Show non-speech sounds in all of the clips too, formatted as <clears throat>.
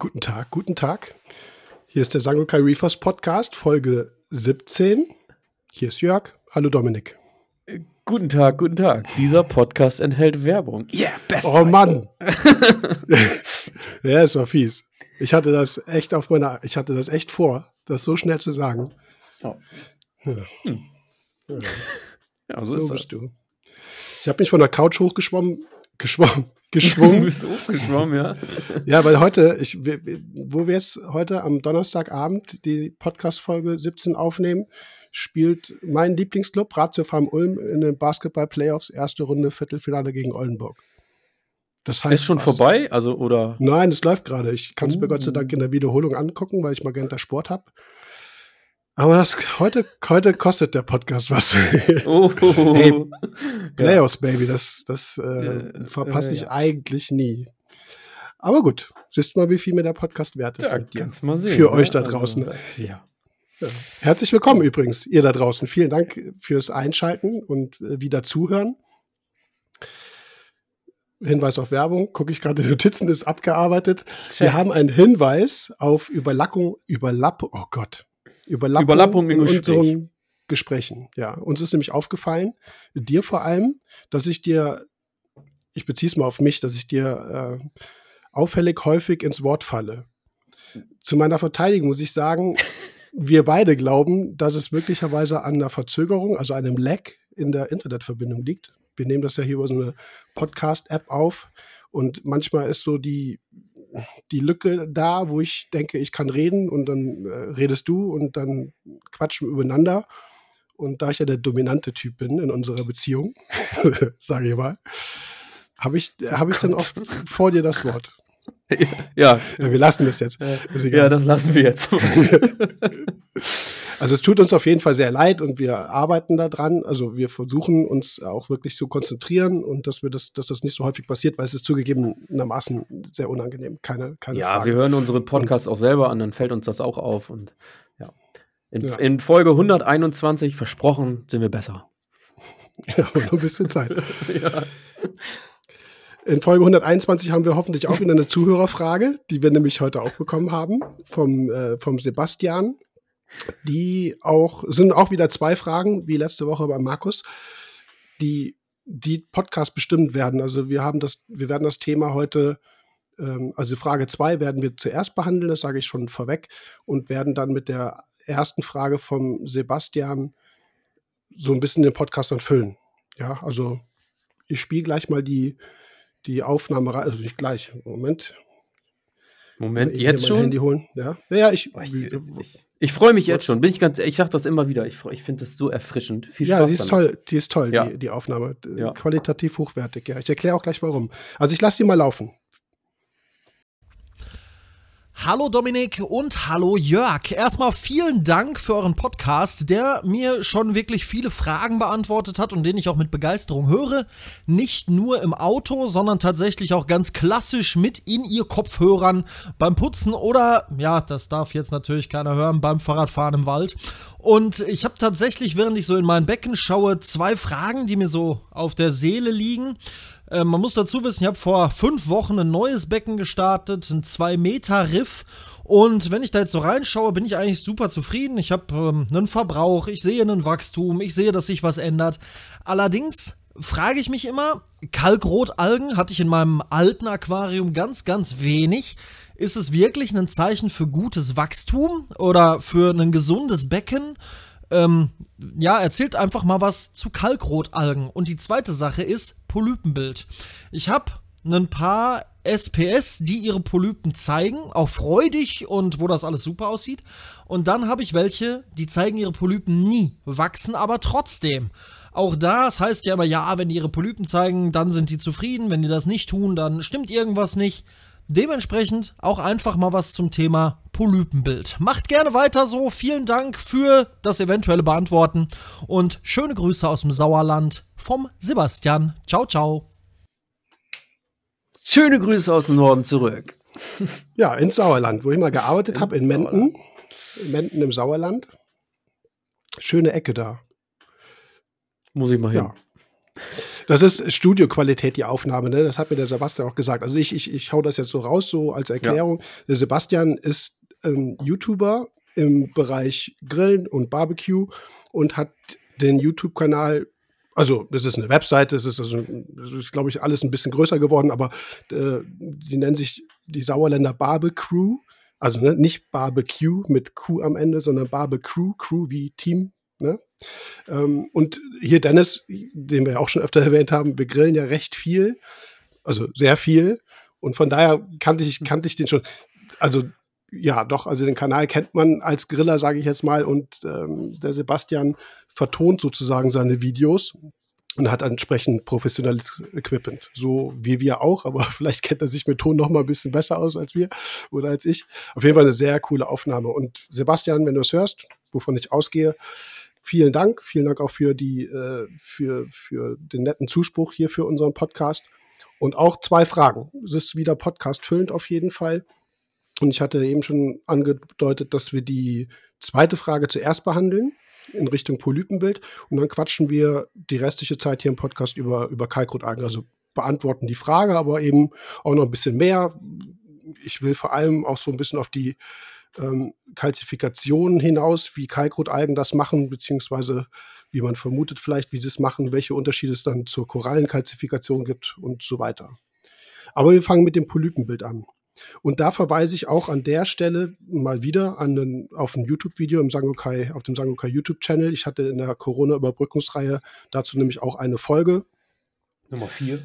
Guten Tag, guten Tag. Hier ist der Sangokai Reefers Podcast, Folge 17. Hier ist Jörg. Hallo Dominik. Guten Tag, guten Tag. Dieser Podcast enthält Werbung. Yeah, best. Oh Mann. <laughs> ja, es war fies. Ich hatte das echt auf meiner, ich hatte das echt vor, das so schnell zu sagen. Oh. Ja. Hm. Ja, so, so bist du. Ich habe mich von der Couch hochgeschwommen, geschwommen, geschwungen. <laughs> Du bist hochgeschwommen, ja. ja, weil heute, ich, wo wir jetzt heute am Donnerstagabend die Podcast-Folge 17 aufnehmen, spielt mein Lieblingsclub, Ratio Farm Ulm, in den Basketball-Playoffs, erste Runde, Viertelfinale gegen Oldenburg. Das heißt, ist schon was? vorbei? Also, oder? Nein, es läuft gerade. Ich kann es uh. mir Gott sei Dank in der Wiederholung angucken, weil ich Magenta Sport habe. Aber das, heute, heute kostet der Podcast was. <laughs> Oh, hey, Playoffs, ja. Baby, das, das äh, verpasse ich ja. eigentlich nie. Aber gut, wisst mal, wie viel mir der Podcast wert ist. Ja, mit dir. Mal sehen, Für ne? euch da also, draußen. Also, ja. Herzlich willkommen übrigens, ihr da draußen. Vielen Dank fürs Einschalten und äh, wieder zuhören. Hinweis auf Werbung, gucke ich gerade, Notizen ist abgearbeitet. Check. Wir haben einen Hinweis auf Überlappung, Überlappung, oh Gott, Überlappung, Überlappung in, in unseren Gesprächen. Ja, uns ist nämlich aufgefallen, dir vor allem, dass ich dir, ich beziehe es mal auf mich, dass ich dir äh, auffällig häufig ins Wort falle. Zu meiner Verteidigung muss ich sagen, <laughs> wir beide glauben, dass es möglicherweise an einer Verzögerung, also einem Lag in der Internetverbindung liegt. Wir nehmen das ja hier über so eine Podcast-App auf und manchmal ist so die, die Lücke da, wo ich denke, ich kann reden und dann äh, redest du und dann quatschen wir übereinander. Und da ich ja der dominante Typ bin in unserer Beziehung, <laughs> sage ich mal, habe ich, hab ich dann oft vor dir das Wort. Ja. ja. Wir lassen das jetzt. Ja, das lassen wir jetzt. <laughs> also es tut uns auf jeden Fall sehr leid und wir arbeiten da dran. Also wir versuchen uns auch wirklich zu konzentrieren und dass wir das, dass das nicht so häufig passiert, weil es ist zugegebenermaßen sehr unangenehm. Keine, keine ja, Frage. wir hören unsere Podcasts und, auch selber an, dann fällt uns das auch auf und ja. In, ja. in Folge 121 versprochen sind wir besser. <laughs> Ja, noch ein bisschen Zeit. <laughs> ja. In Folge 121 haben wir hoffentlich auch wieder eine Zuhörerfrage, die wir nämlich heute auch bekommen haben vom, äh, vom Sebastian. Die auch, sind auch wieder zwei Fragen, wie letzte Woche bei Markus, die, die Podcast bestimmt werden. Also wir haben das, wir werden das Thema heute, ähm, also Frage zwei werden wir zuerst behandeln, das sage ich schon vorweg, und werden dann mit der ersten Frage vom Sebastian so ein bisschen den Podcast dann füllen. Ja, also ich spiele gleich mal die, die Aufnahme, also nicht gleich, Moment. Moment, ich jetzt schon? Handy holen. Ja, ja ich, oh, ich, ich, ich freue mich jetzt schon. Bin ich ganz, ich sage das immer wieder. Ich, ich finde das so erfrischend. Viel Spaß ja, die ist damit. toll, die ist toll, ja. die, die Aufnahme. Ja. Qualitativ hochwertig, ja. Ich erkläre auch gleich warum. Also ich lasse die mal laufen. Hallo Dominik und hallo Jörg. Erstmal vielen Dank für euren Podcast, der mir schon wirklich viele Fragen beantwortet hat und den ich auch mit Begeisterung höre. Nicht nur im Auto, sondern tatsächlich auch ganz klassisch mit in ihr Kopfhörern beim Putzen oder, ja, das darf jetzt natürlich keiner hören, beim Fahrradfahren im Wald. Und ich habe tatsächlich, während ich so in mein Becken schaue, zwei Fragen, die mir so auf der Seele liegen. Äh, man muss dazu wissen, ich habe vor fünf Wochen ein neues Becken gestartet, ein 2-Meter-Riff. Und wenn ich da jetzt so reinschaue, bin ich eigentlich super zufrieden. Ich habe ähm, einen Verbrauch, ich sehe einen Wachstum, ich sehe, dass sich was ändert. Allerdings frage ich mich immer, Kalkrotalgen hatte ich in meinem alten Aquarium ganz, ganz wenig. Ist es wirklich ein Zeichen für gutes Wachstum oder für ein gesundes Becken? Ähm, ja, erzählt einfach mal was zu Kalkrotalgen. Und die zweite Sache ist Polypenbild. Ich habe ein paar SPS, die ihre Polypen zeigen, auch freudig und wo das alles super aussieht. Und dann habe ich welche, die zeigen ihre Polypen nie, wachsen aber trotzdem. Auch das heißt ja immer, ja, wenn die ihre Polypen zeigen, dann sind die zufrieden. Wenn die das nicht tun, dann stimmt irgendwas nicht. Dementsprechend auch einfach mal was zum Thema Polypenbild. Macht gerne weiter so. Vielen Dank für das eventuelle Beantworten und schöne Grüße aus dem Sauerland vom Sebastian. Ciao, ciao. Schöne Grüße aus dem Norden zurück. Ja, ins Sauerland, wo ich mal gearbeitet habe, in Menden. In Menden im Sauerland. Schöne Ecke da. Muss ich mal hin. Ja. Das ist Studioqualität, die Aufnahme, ne? Das hat mir der Sebastian auch gesagt. Also ich, ich, ich hau das jetzt so raus, so als Erklärung. Ja. Der Sebastian ist ähm, YouTuber im Bereich Grillen und Barbecue und hat den YouTube-Kanal also, das ist eine Webseite, es ist, also, das ist, glaube ich, alles ein bisschen größer geworden, aber äh, die nennen sich die Sauerländer Barbecue. Also ne, nicht Barbecue mit Q am Ende, sondern Barbecue, Crew wie Team. Ne? Ähm, und hier Dennis, den wir ja auch schon öfter erwähnt haben, wir grillen ja recht viel, also sehr viel. Und von daher kannte ich, kannte ich den schon. Also ja, doch, also den Kanal kennt man als Griller, sage ich jetzt mal. Und ähm, der Sebastian vertont sozusagen seine Videos und hat entsprechend professionelles Equipment. So wie wir auch, aber <laughs> vielleicht kennt er sich mit Ton noch mal ein bisschen besser aus als wir oder als ich. Auf jeden Fall eine sehr coole Aufnahme. Und Sebastian, wenn du es hörst, wovon ich ausgehe, vielen Dank. Vielen Dank auch für die, äh, für, für den netten Zuspruch hier für unseren Podcast. Und auch zwei Fragen. Es ist wieder Podcast füllend auf jeden Fall. Und ich hatte eben schon angedeutet, dass wir die zweite Frage zuerst behandeln in Richtung Polypenbild und dann quatschen wir die restliche Zeit hier im Podcast über, über Kalkrotalgen. Also beantworten die Frage, aber eben auch noch ein bisschen mehr. Ich will vor allem auch so ein bisschen auf die ähm, Kalzifikation hinaus, wie Kalkrotalgen das machen, beziehungsweise wie man vermutet vielleicht, wie sie es machen, welche Unterschiede es dann zur Korallenkalzifikation gibt und so weiter. Aber wir fangen mit dem Polypenbild an. Und da verweise ich auch an der Stelle mal wieder an den, auf ein YouTube-Video im Sangokai, auf dem Sangokai YouTube-Channel. Ich hatte in der Corona-Überbrückungsreihe dazu nämlich auch eine Folge. Nummer vier.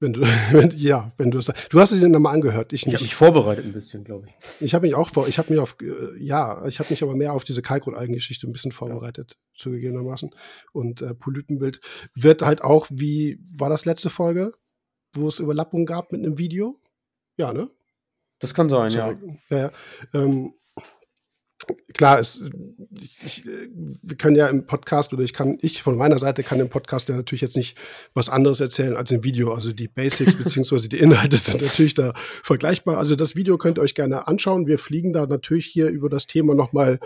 Wenn du, <laughs> wenn, ja, wenn du das Du hast es dir nochmal angehört. Ich, ich habe mich vorbereitet ein bisschen, glaube ich. Ich habe mich auch vor, ich habe mich auf, äh, ja, ich habe mich aber mehr auf diese Kalkrotalgengeschichte ein bisschen vorbereitet, ja. zugegebenermaßen. Und äh, Polypenbild wird halt auch, wie war das letzte Folge? wo es Überlappungen gab mit einem Video. Ja, ne? Das kann sein, ja. ja ähm, klar, es, ich, wir können ja im Podcast oder ich kann, ich von meiner Seite kann im Podcast ja natürlich jetzt nicht was anderes erzählen als im Video. Also die Basics <laughs> beziehungsweise die Inhalte sind natürlich da vergleichbar. Also das Video könnt ihr euch gerne anschauen. Wir fliegen da natürlich hier über das Thema nochmal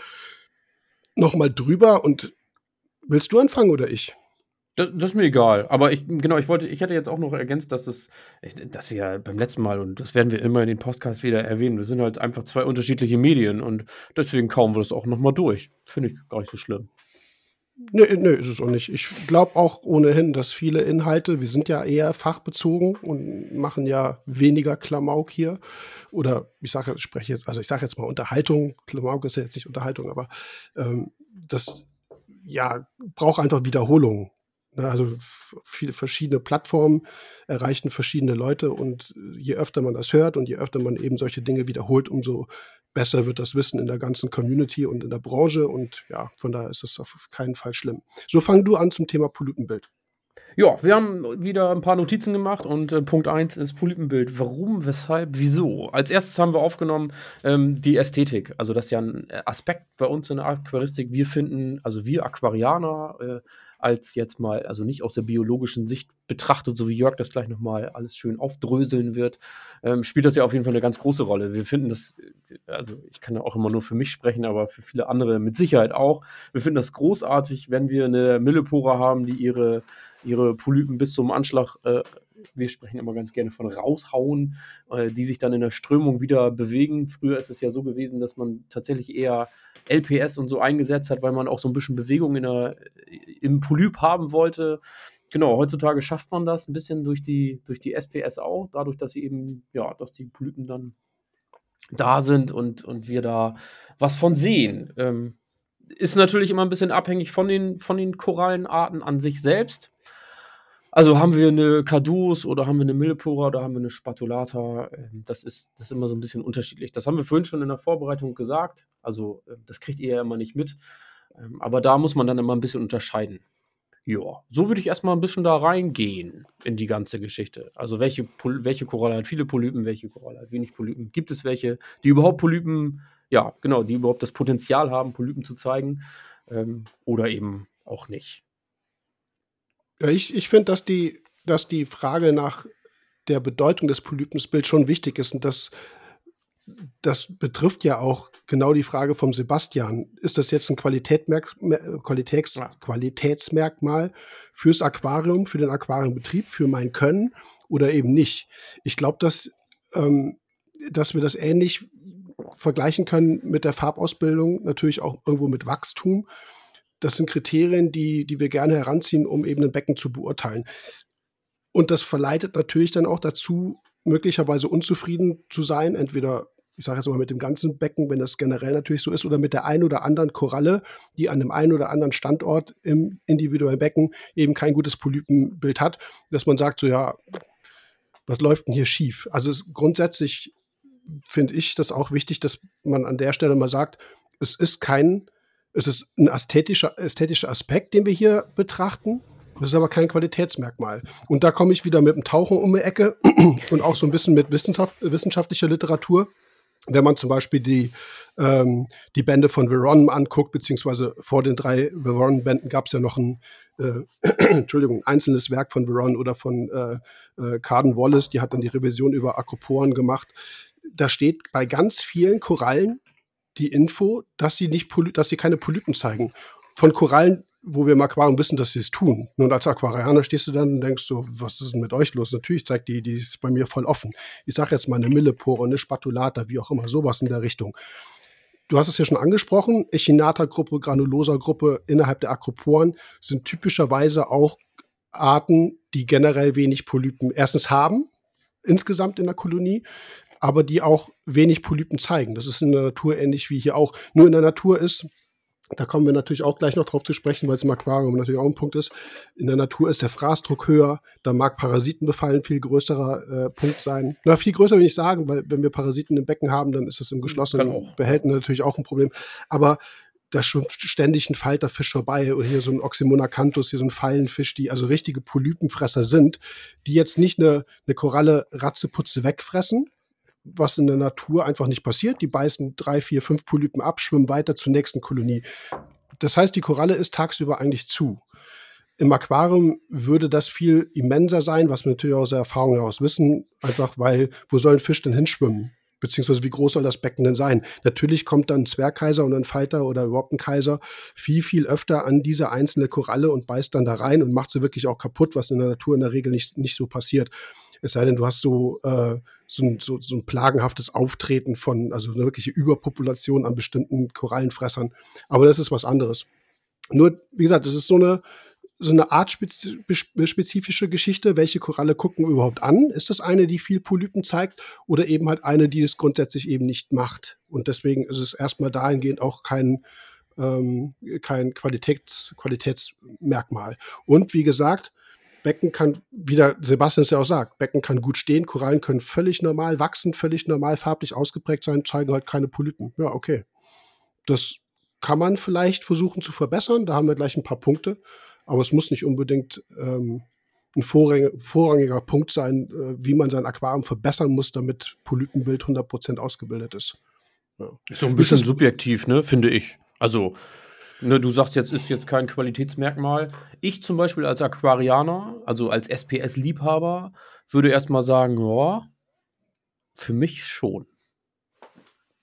noch mal drüber. Und willst du anfangen oder ich? Das, das, ist mir egal. Aber ich, genau, ich wollte, ich hätte jetzt auch noch ergänzt, dass es, dass wir beim letzten Mal, und das werden wir immer in den Podcasts wieder erwähnen, wir sind halt einfach zwei unterschiedliche Medien und deswegen kauen wir das auch nochmal durch. Finde ich gar nicht so schlimm. Nö, nö, ist es auch nicht. Ich glaube auch ohnehin, dass viele Inhalte, wir sind ja eher fachbezogen und machen ja weniger Klamauk hier. Oder ich sage, spreche jetzt, also ich sage jetzt mal Unterhaltung. Klamauk ist ja jetzt nicht Unterhaltung, aber ähm, das ja braucht einfach Wiederholung. Ne, also viele verschiedene Plattformen erreichen verschiedene Leute und je öfter man das hört und je öfter man eben solche Dinge wiederholt, umso besser wird das Wissen in der ganzen Community und in der Branche und ja, von daher ist das auf keinen Fall schlimm. So fang du an zum Thema Polypenbild. Ja, wir haben wieder ein paar Notizen gemacht und äh, Punkt 1 ist Polypenbild. Warum, weshalb, wieso? Als erstes haben wir aufgenommen ähm, die Ästhetik. Also das ist ja ein Aspekt bei uns in der Aquaristik. Wir finden, also wir Aquarianer, äh, als jetzt mal, also nicht aus der biologischen Sicht betrachtet, so wie Jörg das gleich nochmal alles schön aufdröseln wird, ähm, spielt das ja auf jeden Fall eine ganz große Rolle. Wir finden das, also ich kann ja auch immer nur für mich sprechen, aber für viele andere mit Sicherheit auch. Wir finden das großartig, wenn wir eine Millepora haben, die ihre, ihre Polypen bis zum Anschlag äh, wir sprechen immer ganz gerne von raushauen, äh, die sich dann in der Strömung wieder bewegen. Früher ist es ja so gewesen, dass man tatsächlich eher LPS und so eingesetzt hat, weil man auch so ein bisschen Bewegung in der, im Polyp haben wollte. Genau, heutzutage schafft man das ein bisschen durch die, durch die SPS auch, dadurch, dass sie eben, ja, dass die Polypen dann da sind und, und wir da was von sehen. Ähm, ist natürlich immer ein bisschen abhängig von den, von den Korallenarten an sich selbst. Also haben wir eine Cadus oder haben wir eine Millepora oder haben wir eine Spatulata? Ähm, das ist, das ist immer so ein bisschen unterschiedlich. Das haben wir vorhin schon in der Vorbereitung gesagt. Also ähm, das kriegt ihr ja immer nicht mit. Ähm, aber da muss man dann immer ein bisschen unterscheiden. Ja, so würde ich erstmal ein bisschen da reingehen in die ganze Geschichte. Also welche, welche Koralle hat viele Polypen, welche Koralle hat wenig Polypen. Gibt es welche, die überhaupt Polypen, ja genau, die überhaupt das Potenzial haben, Polypen zu zeigen oder eben auch nicht. Ja, ich, ich finde, dass die, dass die Frage nach der Bedeutung des Polypensbilds schon wichtig ist und dass das betrifft ja auch genau die Frage vom Sebastian. Ist das jetzt ein Qualitätsmerk Qualitäts Qualitätsmerkmal fürs Aquarium, für den Aquariumbetrieb, für mein Können oder eben nicht? Ich glaube, dass, ähm, dass wir das ähnlich vergleichen können mit der Farbausbildung, natürlich auch irgendwo mit Wachstum. Das sind Kriterien, die, die wir gerne heranziehen, um eben ein Becken zu beurteilen. Und das verleitet natürlich dann auch dazu, möglicherweise unzufrieden zu sein, entweder ich sage jetzt mal mit dem ganzen Becken, wenn das generell natürlich so ist, oder mit der einen oder anderen Koralle, die an dem einen oder anderen Standort im individuellen Becken eben kein gutes Polypenbild hat, dass man sagt, so ja, was läuft denn hier schief? Also es, grundsätzlich finde ich das auch wichtig, dass man an der Stelle mal sagt, es ist kein, es ist ein ästhetischer, ästhetischer Aspekt, den wir hier betrachten. Das ist aber kein Qualitätsmerkmal. Und da komme ich wieder mit dem Tauchen um die Ecke <clears throat> und auch so ein bisschen mit Wissenschaft, wissenschaftlicher Literatur wenn man zum Beispiel die, ähm, die Bände von Veron anguckt, beziehungsweise vor den drei Veron-Bänden gab es ja noch ein, äh, <clears throat> Entschuldigung, einzelnes Werk von Veron oder von äh, äh, Carden Wallace, die hat dann die Revision über Akroporen gemacht. Da steht bei ganz vielen Korallen die Info, dass sie nicht, dass sie keine Polypen zeigen. Von Korallen, wo wir im Aquarium wissen, dass sie es tun. Und als Aquarianer stehst du dann und denkst so, was ist denn mit euch los? Natürlich zeigt die, die ist bei mir voll offen. Ich sage jetzt mal eine Millepore, eine Spatulata, wie auch immer, sowas in der Richtung. Du hast es ja schon angesprochen, Echinata-Gruppe, Granulosa-Gruppe innerhalb der Akroporen sind typischerweise auch Arten, die generell wenig Polypen erstens haben, insgesamt in der Kolonie, aber die auch wenig Polypen zeigen. Das ist in der Natur ähnlich wie hier auch. Nur in der Natur ist da kommen wir natürlich auch gleich noch drauf zu sprechen, weil es im Aquarium natürlich auch ein Punkt ist. In der Natur ist der Fraßdruck höher, da mag Parasitenbefallen viel größerer äh, Punkt sein. Na, viel größer will ich sagen, weil wenn wir Parasiten im Becken haben, dann ist das im geschlossenen Behältnis natürlich auch ein Problem. Aber da schwimmt ständig ein Falterfisch vorbei oder hier so ein Oxymonacanthus, hier so ein Fallenfisch, die also richtige Polypenfresser sind, die jetzt nicht eine, eine Koralle Ratzeputze wegfressen, was in der Natur einfach nicht passiert. Die beißen drei, vier, fünf Polypen ab, schwimmen weiter zur nächsten Kolonie. Das heißt, die Koralle ist tagsüber eigentlich zu. Im Aquarium würde das viel immenser sein, was wir natürlich aus der Erfahrung heraus wissen, einfach weil, wo soll ein Fisch denn hinschwimmen? Beziehungsweise wie groß soll das Becken denn sein? Natürlich kommt dann ein Zwergkaiser und ein Falter oder überhaupt ein Kaiser viel, viel öfter an diese einzelne Koralle und beißt dann da rein und macht sie wirklich auch kaputt, was in der Natur in der Regel nicht, nicht so passiert. Es sei denn, du hast so, äh, so, ein, so, so ein plagenhaftes Auftreten von, also eine wirkliche Überpopulation an bestimmten Korallenfressern. Aber das ist was anderes. Nur, wie gesagt, das ist so eine, so eine Art spezifische Geschichte. Welche Koralle gucken wir überhaupt an? Ist das eine, die viel Polypen zeigt oder eben halt eine, die es grundsätzlich eben nicht macht? Und deswegen ist es erstmal dahingehend auch kein, ähm, kein Qualitäts, Qualitätsmerkmal. Und wie gesagt, Becken kann, wie der Sebastian es ja auch sagt, Becken kann gut stehen, Korallen können völlig normal wachsen, völlig normal farblich ausgeprägt sein, zeigen halt keine Polypen. Ja, okay. Das kann man vielleicht versuchen zu verbessern, da haben wir gleich ein paar Punkte, aber es muss nicht unbedingt ähm, ein vorrangiger, Punkt sein, äh, wie man sein Aquarium verbessern muss, damit Polypenbild 100% ausgebildet ist. Ja. Ist so ein bisschen subjektiv, ne, finde ich. Also Ne, du sagst jetzt, ist jetzt kein Qualitätsmerkmal. Ich zum Beispiel als Aquarianer, also als SPS-Liebhaber, würde erstmal sagen, ja, für mich schon.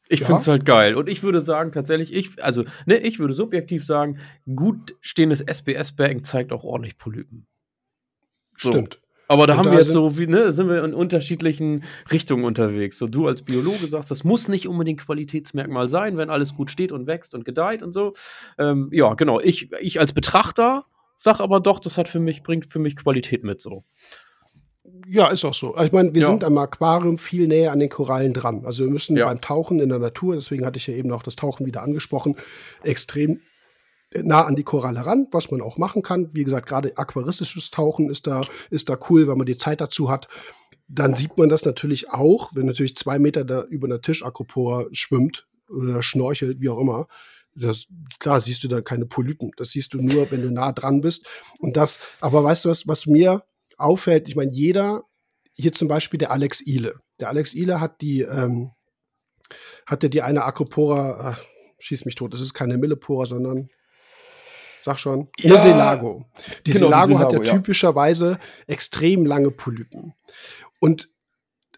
Ich ja. finde es halt geil. Und ich würde sagen, tatsächlich, ich, also, ne, ich würde subjektiv sagen, gut stehendes SPS-Becken zeigt auch ordentlich Polypen. So. Stimmt. Aber da und haben da wir jetzt so, wie, ne, sind wir in unterschiedlichen Richtungen unterwegs. So, du als Biologe sagst, das muss nicht unbedingt Qualitätsmerkmal sein, wenn alles gut steht und wächst und gedeiht und so. Ähm, ja, genau. Ich, ich als Betrachter sag aber doch, das hat für mich, bringt für mich Qualität mit so. Ja, ist auch so. Ich meine, wir ja. sind am Aquarium viel näher an den Korallen dran. Also wir müssen ja. beim Tauchen in der Natur, deswegen hatte ich ja eben auch das Tauchen wieder angesprochen, extrem nah an die Koralle ran, was man auch machen kann. Wie gesagt, gerade aquaristisches Tauchen ist da, ist da cool, weil man die Zeit dazu hat. Dann sieht man das natürlich auch, wenn natürlich zwei Meter da über einer Tischakropora schwimmt oder schnorchelt, wie auch immer. Das, klar siehst du dann keine Polypen. Das siehst du nur, wenn du nah dran bist. Und das, aber weißt du was, was mir auffällt? Ich meine, jeder, hier zum Beispiel der Alex Ile. Der Alex Ile hat die, ähm, hatte die eine Acropora, schieß mich tot, das ist keine Millepora, sondern Sag schon. Ja, eine Selago. Die genau, Selago, Selago hat ja, ja typischerweise extrem lange Polypen. Und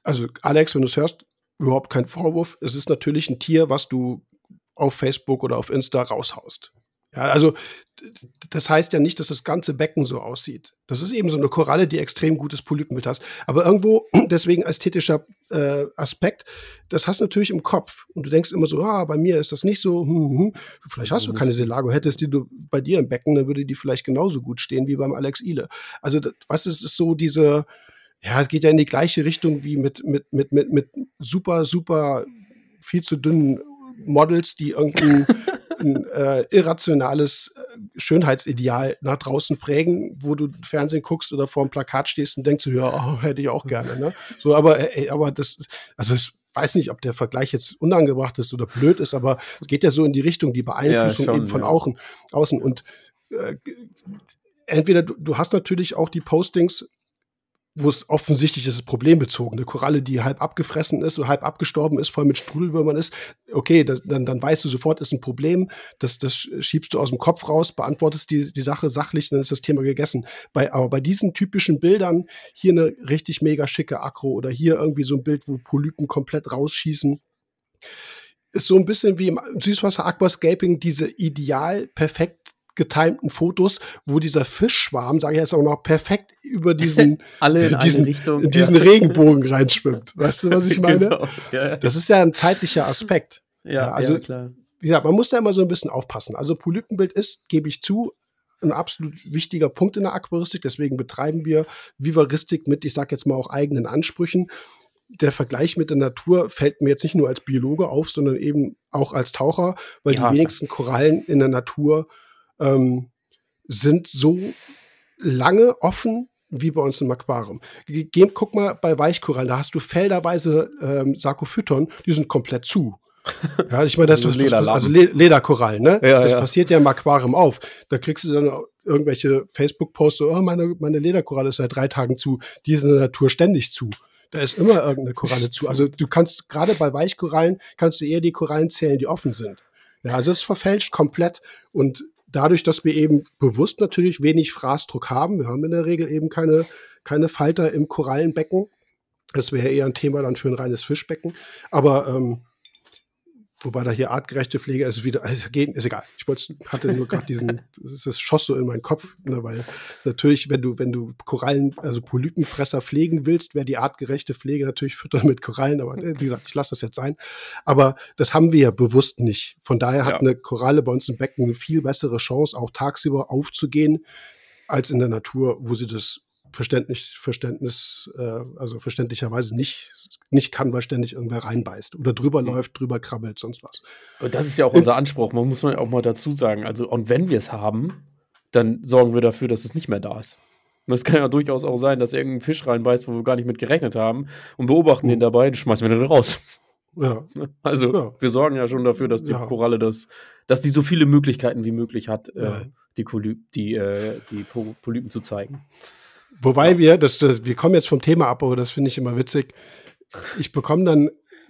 also Alex, wenn du es hörst, überhaupt kein Vorwurf. Es ist natürlich ein Tier, was du auf Facebook oder auf Insta raushaust. Ja, also das heißt ja nicht, dass das ganze Becken so aussieht. Das ist eben so eine Koralle, die extrem gutes Polypenbild hat. Aber irgendwo, <clears throat> deswegen ästhetischer äh, Aspekt, das hast du natürlich im Kopf. Und du denkst immer so, ah, bei mir ist das nicht so, hm, hm. hm. vielleicht hast du keine Selago. Hättest die du bei dir im Becken, dann würde die vielleicht genauso gut stehen wie beim Alex Ile. Also was ist, ist so diese, ja, es geht ja in die gleiche Richtung wie mit, mit, mit, mit, mit super, super viel zu dünnen Models, die irgendein <laughs> ein äh, irrationales äh, Schönheitsideal nach draußen prägen, wo du Fernsehen guckst oder vor einem Plakat stehst und denkst, ja, oh, hätte ich auch gerne. Ne? So, aber, äh, aber das, also ich weiß nicht, ob der Vergleich jetzt unangebracht ist oder blöd ist, aber es geht ja so in die Richtung, die Beeinflussung ja, schon, eben von ja. außen, außen. Und äh, entweder du, du hast natürlich auch die Postings wo es offensichtlich ist, problembezogen. Eine Koralle, die halb abgefressen ist halb abgestorben ist, voll mit Strudelwürmern ist, okay, dann, dann weißt du sofort, ist ein Problem. Das, das schiebst du aus dem Kopf raus, beantwortest die, die Sache sachlich, dann ist das Thema gegessen. Bei, aber bei diesen typischen Bildern, hier eine richtig mega schicke Akro oder hier irgendwie so ein Bild, wo Polypen komplett rausschießen, ist so ein bisschen wie im Süßwasser Aquascaping diese ideal perfekt getimten Fotos, wo dieser Fischschwarm, sage ich jetzt auch noch, perfekt über diesen, <laughs> Alle in diesen, Richtung, diesen ja. Regenbogen reinschwimmt. Weißt du, was ich <laughs> meine? Genau. Ja. Das ist ja ein zeitlicher Aspekt. Ja, also, klar. Wie gesagt, man muss da immer so ein bisschen aufpassen. Also Polypenbild ist, gebe ich zu, ein absolut wichtiger Punkt in der Aquaristik. Deswegen betreiben wir Vivaristik mit, ich sage jetzt mal auch eigenen Ansprüchen. Der Vergleich mit der Natur fällt mir jetzt nicht nur als Biologe auf, sondern eben auch als Taucher, weil ja. die wenigsten Korallen in der Natur ähm, sind so lange offen wie bei uns im Aquarium. Geh, guck mal bei Weichkorallen, da hast du felderweise ähm, Sarkophyton, die sind komplett zu. Ja, ich meine, das ist was, also Lederkorallen, ne? Ja, das ja. passiert ja im Aquarium auf. Da kriegst du dann irgendwelche Facebook-Posts, oh, meine, meine Lederkoralle ist seit drei Tagen zu. Die ist in der Natur ständig zu. Da ist immer irgendeine Koralle zu. Also du kannst, gerade bei Weichkorallen, kannst du eher die Korallen zählen, die offen sind. Ja, also es verfälscht komplett und dadurch, dass wir eben bewusst natürlich wenig Fraßdruck haben, wir haben in der Regel eben keine, keine Falter im Korallenbecken. Das wäre eher ein Thema dann für ein reines Fischbecken. Aber ähm, Wobei da hier artgerechte Pflege ist wieder, also geht, ist egal. Ich wollte, hatte nur gerade diesen, <laughs> das schoss so in meinen Kopf, ne, weil natürlich, wenn du, wenn du Korallen, also Polypenfresser pflegen willst, wäre die artgerechte Pflege natürlich füttern mit Korallen, aber äh, wie gesagt, ich lasse das jetzt sein. Aber das haben wir ja bewusst nicht. Von daher hat ja. eine Koralle bei uns im Becken eine viel bessere Chance, auch tagsüber aufzugehen, als in der Natur, wo sie das Verständnis, Verständnis, äh, also verständlicherweise nicht, nicht kann, weil ständig irgendwer reinbeißt oder drüber mhm. läuft, drüber krabbelt, sonst was. Und das ist ja auch unser Anspruch, man muss man auch mal dazu sagen. Also, und wenn wir es haben, dann sorgen wir dafür, dass es nicht mehr da ist. Und es kann ja durchaus auch sein, dass irgendein Fisch reinbeißt, wo wir gar nicht mit gerechnet haben und beobachten mhm. den dabei, dann schmeißen wir den raus. Ja. <laughs> Also, ja. wir sorgen ja schon dafür, dass die ja. Koralle das, dass die so viele Möglichkeiten wie möglich hat, äh, ja. äh, die, Poly die, äh, die Polypen zu zeigen. Wobei ja. wir, das, das, wir kommen jetzt vom Thema ab, aber das finde ich immer witzig. Ich bekomme dann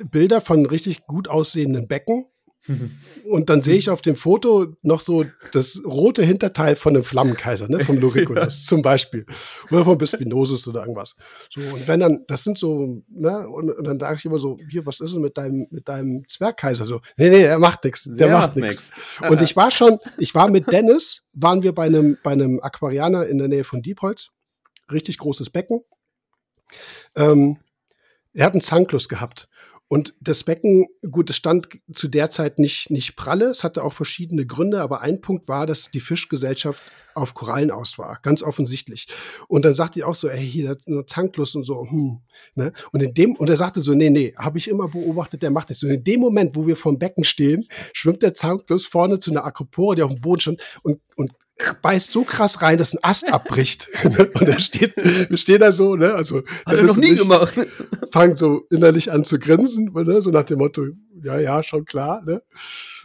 Bilder von richtig gut aussehenden Becken. <laughs> Und dann sehe ich auf dem Foto noch so das rote Hinterteil von einem Flammenkaiser, ne, vom <laughs> Loriculus ja. zum Beispiel. Oder vom Bispinosus oder irgendwas. So, und wenn dann, das sind so, ne, und, und dann sage ich immer so, hier, was ist denn mit deinem, mit deinem Zwergkaiser? So, nee, nee, er macht nichts, der, der macht nichts. Und ich war schon, ich war mit Dennis, waren wir bei einem, bei einem Aquarianer in der Nähe von Diepholz richtig großes Becken. Ähm, er hat einen Zanklus gehabt. Und das Becken, gut, es stand zu der Zeit nicht, nicht pralle, es hatte auch verschiedene Gründe, aber ein Punkt war, dass die Fischgesellschaft auf Korallen aus war, ganz offensichtlich. Und dann sagte ich auch so, ey, hier, nur Zanklus und so, hm, ne? Und in dem, und er sagte so, nee, nee, habe ich immer beobachtet, der macht das. Und in dem Moment, wo wir vom Becken stehen, schwimmt der Zanklus vorne zu einer Akropore, die auf dem Boden stand und, und beißt so krass rein, dass ein Ast abbricht. <laughs> und er steht, wir stehen da so, ne, also. Hat er noch nie gemacht. <laughs> Fangt so innerlich an zu grinsen, ne, so nach dem Motto, ja, ja, schon klar, ne.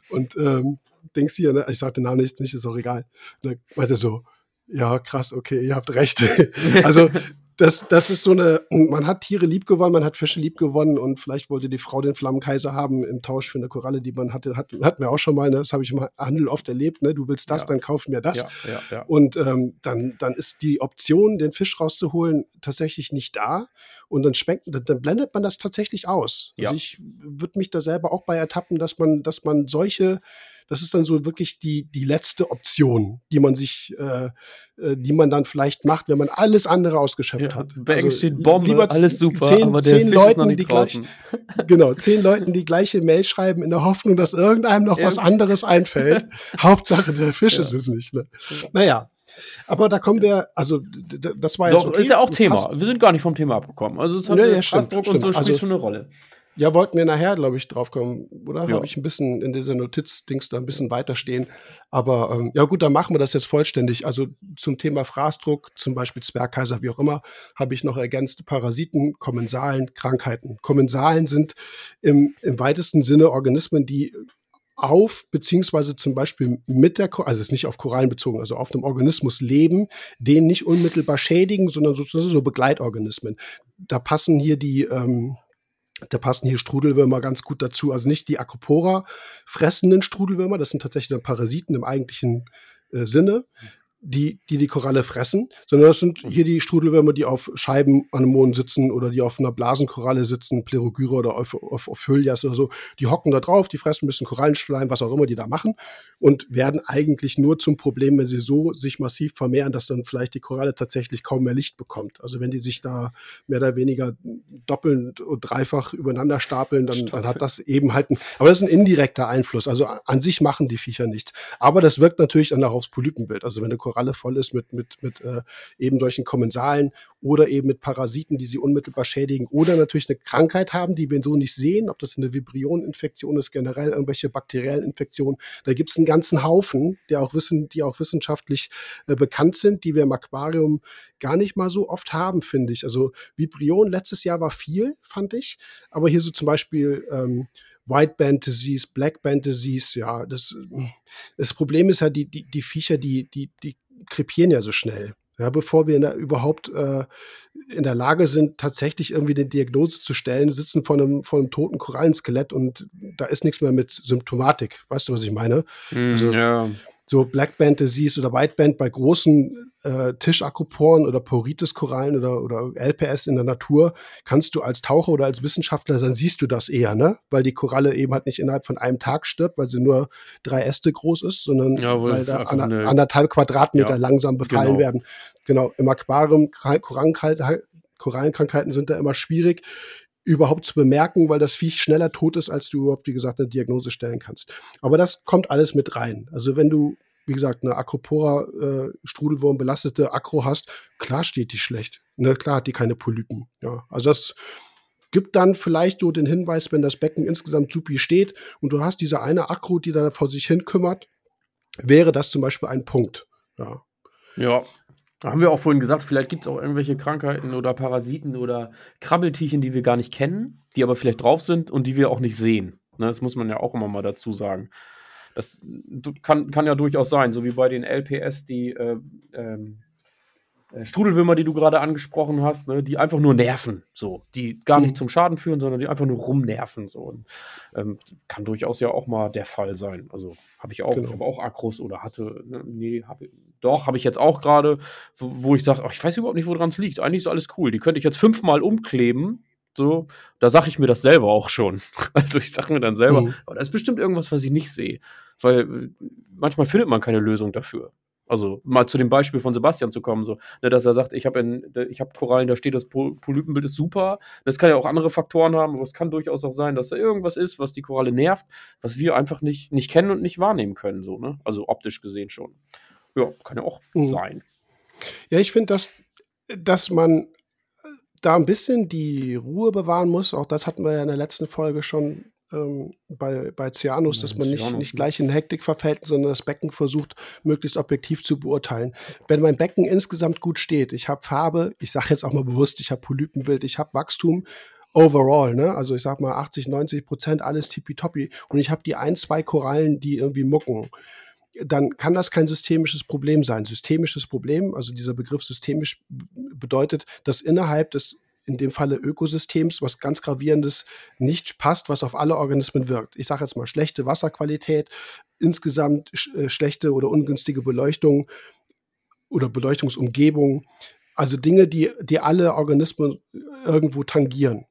Und, ähm, denkst hier, ne, ich sag den Namen nicht, nicht, ist auch egal. Und er meinte so, ja, krass, okay, ihr habt recht. <laughs> also, das, das ist so eine, man hat Tiere lieb gewonnen, man hat Fische lieb gewonnen und vielleicht wollte die Frau den Flammenkaiser haben im Tausch für eine Koralle, die man hatte. Hat, hatten wir auch schon mal, ne? das habe ich im Handel oft erlebt. Ne? Du willst das, ja. dann kauf mir das. Ja, ja, ja. Und ähm, dann, dann ist die Option, den Fisch rauszuholen, tatsächlich nicht da. Und dann, schmeckt, dann, dann blendet man das tatsächlich aus. Also ich würde mich da selber auch bei ertappen, dass man, dass man solche das ist dann so wirklich die, die letzte Option, die man sich, äh, äh, die man dann vielleicht macht, wenn man alles andere ausgeschöpft ja, hat. also, steht Bombe, lieber alles super, zehn, aber zehn Leuten, die gleich, <laughs> genau, zehn Leuten die gleiche Mail schreiben in der Hoffnung, dass irgendeinem noch was anderes einfällt. <laughs> Hauptsache der Fisch ja. ist es nicht. Ne? Naja. Aber da kommen wir, also das war jetzt. Doch, okay. ist ja auch Thema. Wir sind gar nicht vom Thema abgekommen. Also es hat ja, ja, stimmt, und so spielt also, schon eine Rolle. Ja, wollten wir nachher, glaube ich, drauf kommen, oder? Ja. Habe ich ein bisschen in dieser Notizdings da ein bisschen weiter stehen. Aber ähm, ja gut, dann machen wir das jetzt vollständig. Also zum Thema Fraßdruck, zum Beispiel Zwergkaiser, wie auch immer, habe ich noch ergänzt Parasiten, Kommensalen, Krankheiten. Kommensalen sind im, im weitesten Sinne Organismen, die auf, beziehungsweise zum Beispiel mit der, also es ist nicht auf Korallen bezogen, also auf einem Organismus leben, den nicht unmittelbar schädigen, sondern sozusagen so Begleitorganismen. Da passen hier die, ähm, da passen hier Strudelwürmer ganz gut dazu. Also nicht die Acropora fressenden Strudelwürmer, das sind tatsächlich dann Parasiten im eigentlichen äh, Sinne, die, die die Koralle fressen, sondern das sind hier die Strudelwürmer, die auf Scheibenanemonen sitzen oder die auf einer Blasenkoralle sitzen, Plerogyra oder auf, auf, auf Hyllias oder so. Die hocken da drauf, die fressen ein bisschen Korallenschleim, was auch immer die da machen und werden eigentlich nur zum Problem, wenn sie so sich massiv vermehren, dass dann vielleicht die Koralle tatsächlich kaum mehr Licht bekommt. Also wenn die sich da mehr oder weniger doppelt und dreifach übereinander stapeln, dann, dann hat das eben halt ein, aber das ist ein indirekter Einfluss. Also an sich machen die Viecher nichts. Aber das wirkt natürlich dann auch aufs Polypenbild. Also wenn eine Koralle voll ist mit, mit, mit äh, eben solchen Kommensalen oder eben mit Parasiten, die sie unmittelbar schädigen oder natürlich eine Krankheit haben, die wir so nicht sehen, ob das eine Vibrioninfektion ist, generell irgendwelche bakteriellen Infektionen. Da gibt es einen ganzen Haufen, die auch, wissen, die auch wissenschaftlich äh, bekannt sind, die wir im Aquarium gar nicht mal so oft haben, finde ich. Also Vibrion letztes Jahr war viel, fand ich, aber hier so zum Beispiel ähm, White Band Disease, Black Band Disease, ja, das, das Problem ist ja, die, die, die Viecher, die, die, die krepieren ja so schnell. Ja, bevor wir der, überhaupt äh, in der Lage sind, tatsächlich irgendwie eine Diagnose zu stellen, sitzen vor einem, vor einem toten Korallenskelett und da ist nichts mehr mit Symptomatik. Weißt du, was ich meine? Mm, also, ja so Black Band Disease oder White Band bei großen äh, Tischakroporen oder Poritis-Korallen oder, oder LPS in der Natur, kannst du als Taucher oder als Wissenschaftler, dann siehst du das eher, ne? Weil die Koralle eben halt nicht innerhalb von einem Tag stirbt, weil sie nur drei Äste groß ist, sondern ja, weil da an, eine, anderthalb Quadratmeter ja, langsam befallen genau. werden. Genau, im Aquarium, Korallenkrankheiten sind da immer schwierig überhaupt zu bemerken, weil das Viech schneller tot ist, als du überhaupt, wie gesagt, eine Diagnose stellen kannst. Aber das kommt alles mit rein. Also wenn du, wie gesagt, eine Acropora äh, belastete Akro hast, klar steht die schlecht. Ne, klar hat die keine Polypen. Ja, also das gibt dann vielleicht so den Hinweis, wenn das Becken insgesamt supi steht und du hast diese eine Akro, die da vor sich hin kümmert, wäre das zum Beispiel ein Punkt. Ja. Ja, haben wir auch vorhin gesagt, vielleicht gibt es auch irgendwelche Krankheiten oder Parasiten oder Krabbeltierchen, die wir gar nicht kennen, die aber vielleicht drauf sind und die wir auch nicht sehen. Ne, das muss man ja auch immer mal dazu sagen. Das kann, kann ja durchaus sein, so wie bei den LPS, die äh, ähm, äh, Strudelwürmer, die du gerade angesprochen hast, ne, die einfach nur nerven, so, die gar nicht mhm. zum Schaden führen, sondern die einfach nur rumnerven, so. Und, ähm, kann durchaus ja auch mal der Fall sein. Also habe ich auch, genau. ich habe auch Akros oder hatte, ne, nee, hab, doch, habe ich jetzt auch gerade, wo, wo, ich sage, ich weiß überhaupt nicht, woran es liegt. Eigentlich ist alles cool. Die könnte ich jetzt fünfmal umkleben. So, da sage ich mir das selber auch schon. <laughs> Also ich sage mir dann selber, mhm. aber da ist bestimmt irgendwas, was ich nicht sehe. Weil äh, manchmal findet man keine Lösung dafür. Also mal zu dem Beispiel von Sebastian zu kommen, so, ne, dass er sagt, ich habe hab Korallen, da steht das Polypenbild ist super. Das kann ja auch andere Faktoren haben, aber es kann durchaus auch sein, dass da irgendwas ist, was die Koralle nervt, was wir einfach nicht, nicht kennen und nicht wahrnehmen können, so, ne? Also optisch gesehen schon. Ja, kann ja auch mhm. sein. Ja, ich finde, dass, dass man da ein bisschen die Ruhe bewahren muss. Auch das hatten wir ja in der letzten Folge schon ähm, bei, bei Cyanus, dass man nicht, nicht gleich in Hektik verfällt, sondern das Becken versucht, möglichst objektiv zu beurteilen. Wenn mein Becken insgesamt gut steht, ich habe Farbe, ich sage jetzt auch mal bewusst, ich habe Polypenbild, ich habe Wachstum, overall, ne? Also ich sag mal 80, 90 Prozent alles tippitoppi und ich habe die ein, zwei Korallen, die irgendwie mucken dann kann das kein systemisches Problem sein. Systemisches Problem, also dieser Begriff systemisch bedeutet, dass innerhalb des in dem Falle Ökosystems was ganz gravierendes nicht passt, was auf alle Organismen wirkt. Ich sage jetzt mal schlechte Wasserqualität, insgesamt sch äh, schlechte oder ungünstige Beleuchtung oder Beleuchtungsumgebung. Also Dinge, die, die alle Organismen irgendwo tangieren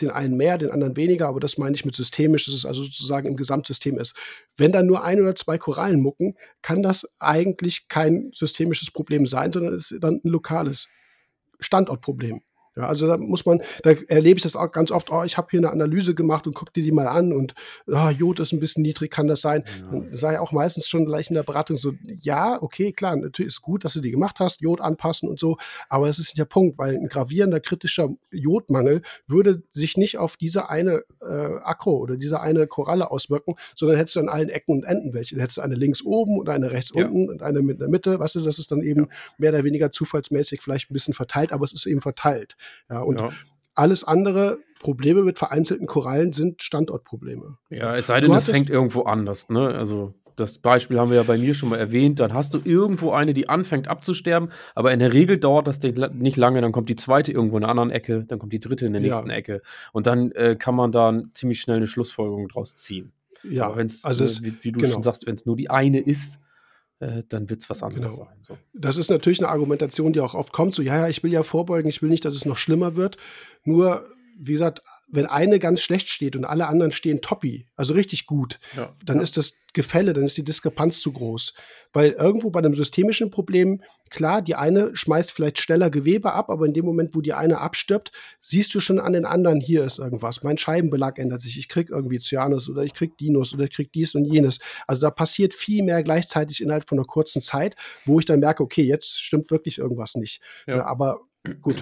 den einen mehr, den anderen weniger, aber das meine ich mit systemisch, dass es also sozusagen im Gesamtsystem ist. Wenn da nur ein oder zwei Korallen mucken, kann das eigentlich kein systemisches Problem sein, sondern es ist dann ein lokales Standortproblem. Ja, also da muss man, da erlebe ich das auch ganz oft, oh, ich habe hier eine Analyse gemacht und guck dir die mal an und oh, Jod ist ein bisschen niedrig, kann das sein? Ja. Dann sei auch meistens schon gleich in der Beratung so, ja, okay, klar, natürlich ist gut, dass du die gemacht hast, Jod anpassen und so, aber es ist nicht der Punkt, weil ein gravierender kritischer Jodmangel würde sich nicht auf diese eine äh, Akro oder diese eine Koralle auswirken, sondern hättest du an allen Ecken und Enden welche. Dann hättest du eine links oben und eine rechts ja. unten und eine mit in der Mitte, weißt du, das ist dann eben ja. mehr oder weniger zufallsmäßig vielleicht ein bisschen verteilt, aber es ist eben verteilt. Ja, und ja. alles andere, Probleme mit vereinzelten Korallen sind Standortprobleme. Ja, es sei denn, es fängt irgendwo anders. Ne? Also das Beispiel haben wir ja bei mir schon mal erwähnt. Dann hast du irgendwo eine, die anfängt abzusterben, aber in der Regel dauert das nicht lange. Dann kommt die zweite irgendwo in einer anderen Ecke, dann kommt die dritte in der nächsten ja. Ecke. Und dann äh, kann man da ziemlich schnell eine Schlussfolgerung draus ziehen. Ja, aber wenn's, also äh, wie, wie, du genau. schon sagst, wenn es nur die eine ist, äh, dann wird es was anderes genau. sein. So. Das ist natürlich eine Argumentation, die auch oft kommt, so, ja, ja, ich will ja vorbeugen, ich will nicht, dass es noch schlimmer wird. Nur, wie gesagt, wenn eine ganz schlecht steht und alle anderen stehen toppi, also richtig gut, ja. dann ja. ist das Gefälle, dann ist die Diskrepanz zu groß. Weil irgendwo bei einem systemischen Problem, klar, die eine schmeißt vielleicht schneller Gewebe ab, aber in dem Moment, wo die eine abstirbt, siehst du schon an den anderen, hier ist irgendwas. Mein Scheibenbelag ändert sich, ich krieg irgendwie Cyanus oder ich krieg Dinos oder ich krieg dies und jenes. Also da passiert viel mehr gleichzeitig innerhalb von einer kurzen Zeit, wo ich dann merke, okay, jetzt stimmt wirklich irgendwas nicht. Ja. aber gut,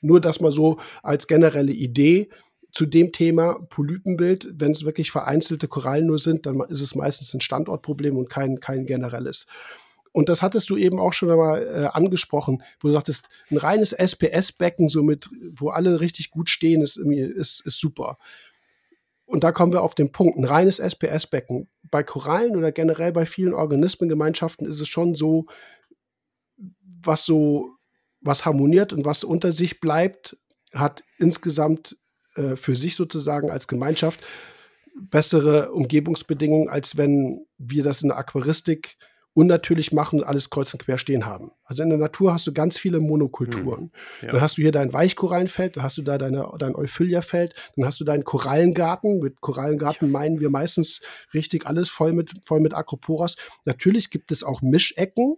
nur das mal so als generelle Idee zu dem Thema Polypenbild, wenn es wirklich vereinzelte Korallen nur sind, dann ist es meistens ein Standortproblem und kein, kein generelles. Und das hattest du eben auch schon einmal äh, angesprochen, wo du sagtest, ein reines SPS-Becken, so mit, wo alle richtig gut stehen, ist, ist, ist super. Und da kommen wir auf den Punkt, ein reines SPS-Becken. Bei Korallen oder generell bei vielen Organismengemeinschaften ist es schon so, was so, was harmoniert und was unter sich bleibt, hat insgesamt äh, für sich sozusagen als Gemeinschaft bessere Umgebungsbedingungen, als wenn wir das in der Aquaristik unnatürlich machen und alles kreuz und quer stehen haben. Also in der Natur hast du ganz viele Monokulturen. Hm, ja. Dann hast du hier dein Weichkorallenfeld, dann hast du da deine, dein Euphylia-Feld, dann hast du deinen Korallengarten. Mit Korallengarten ja. meinen wir meistens richtig alles voll mit, voll mit Acroporas. Natürlich gibt es auch Mischecken,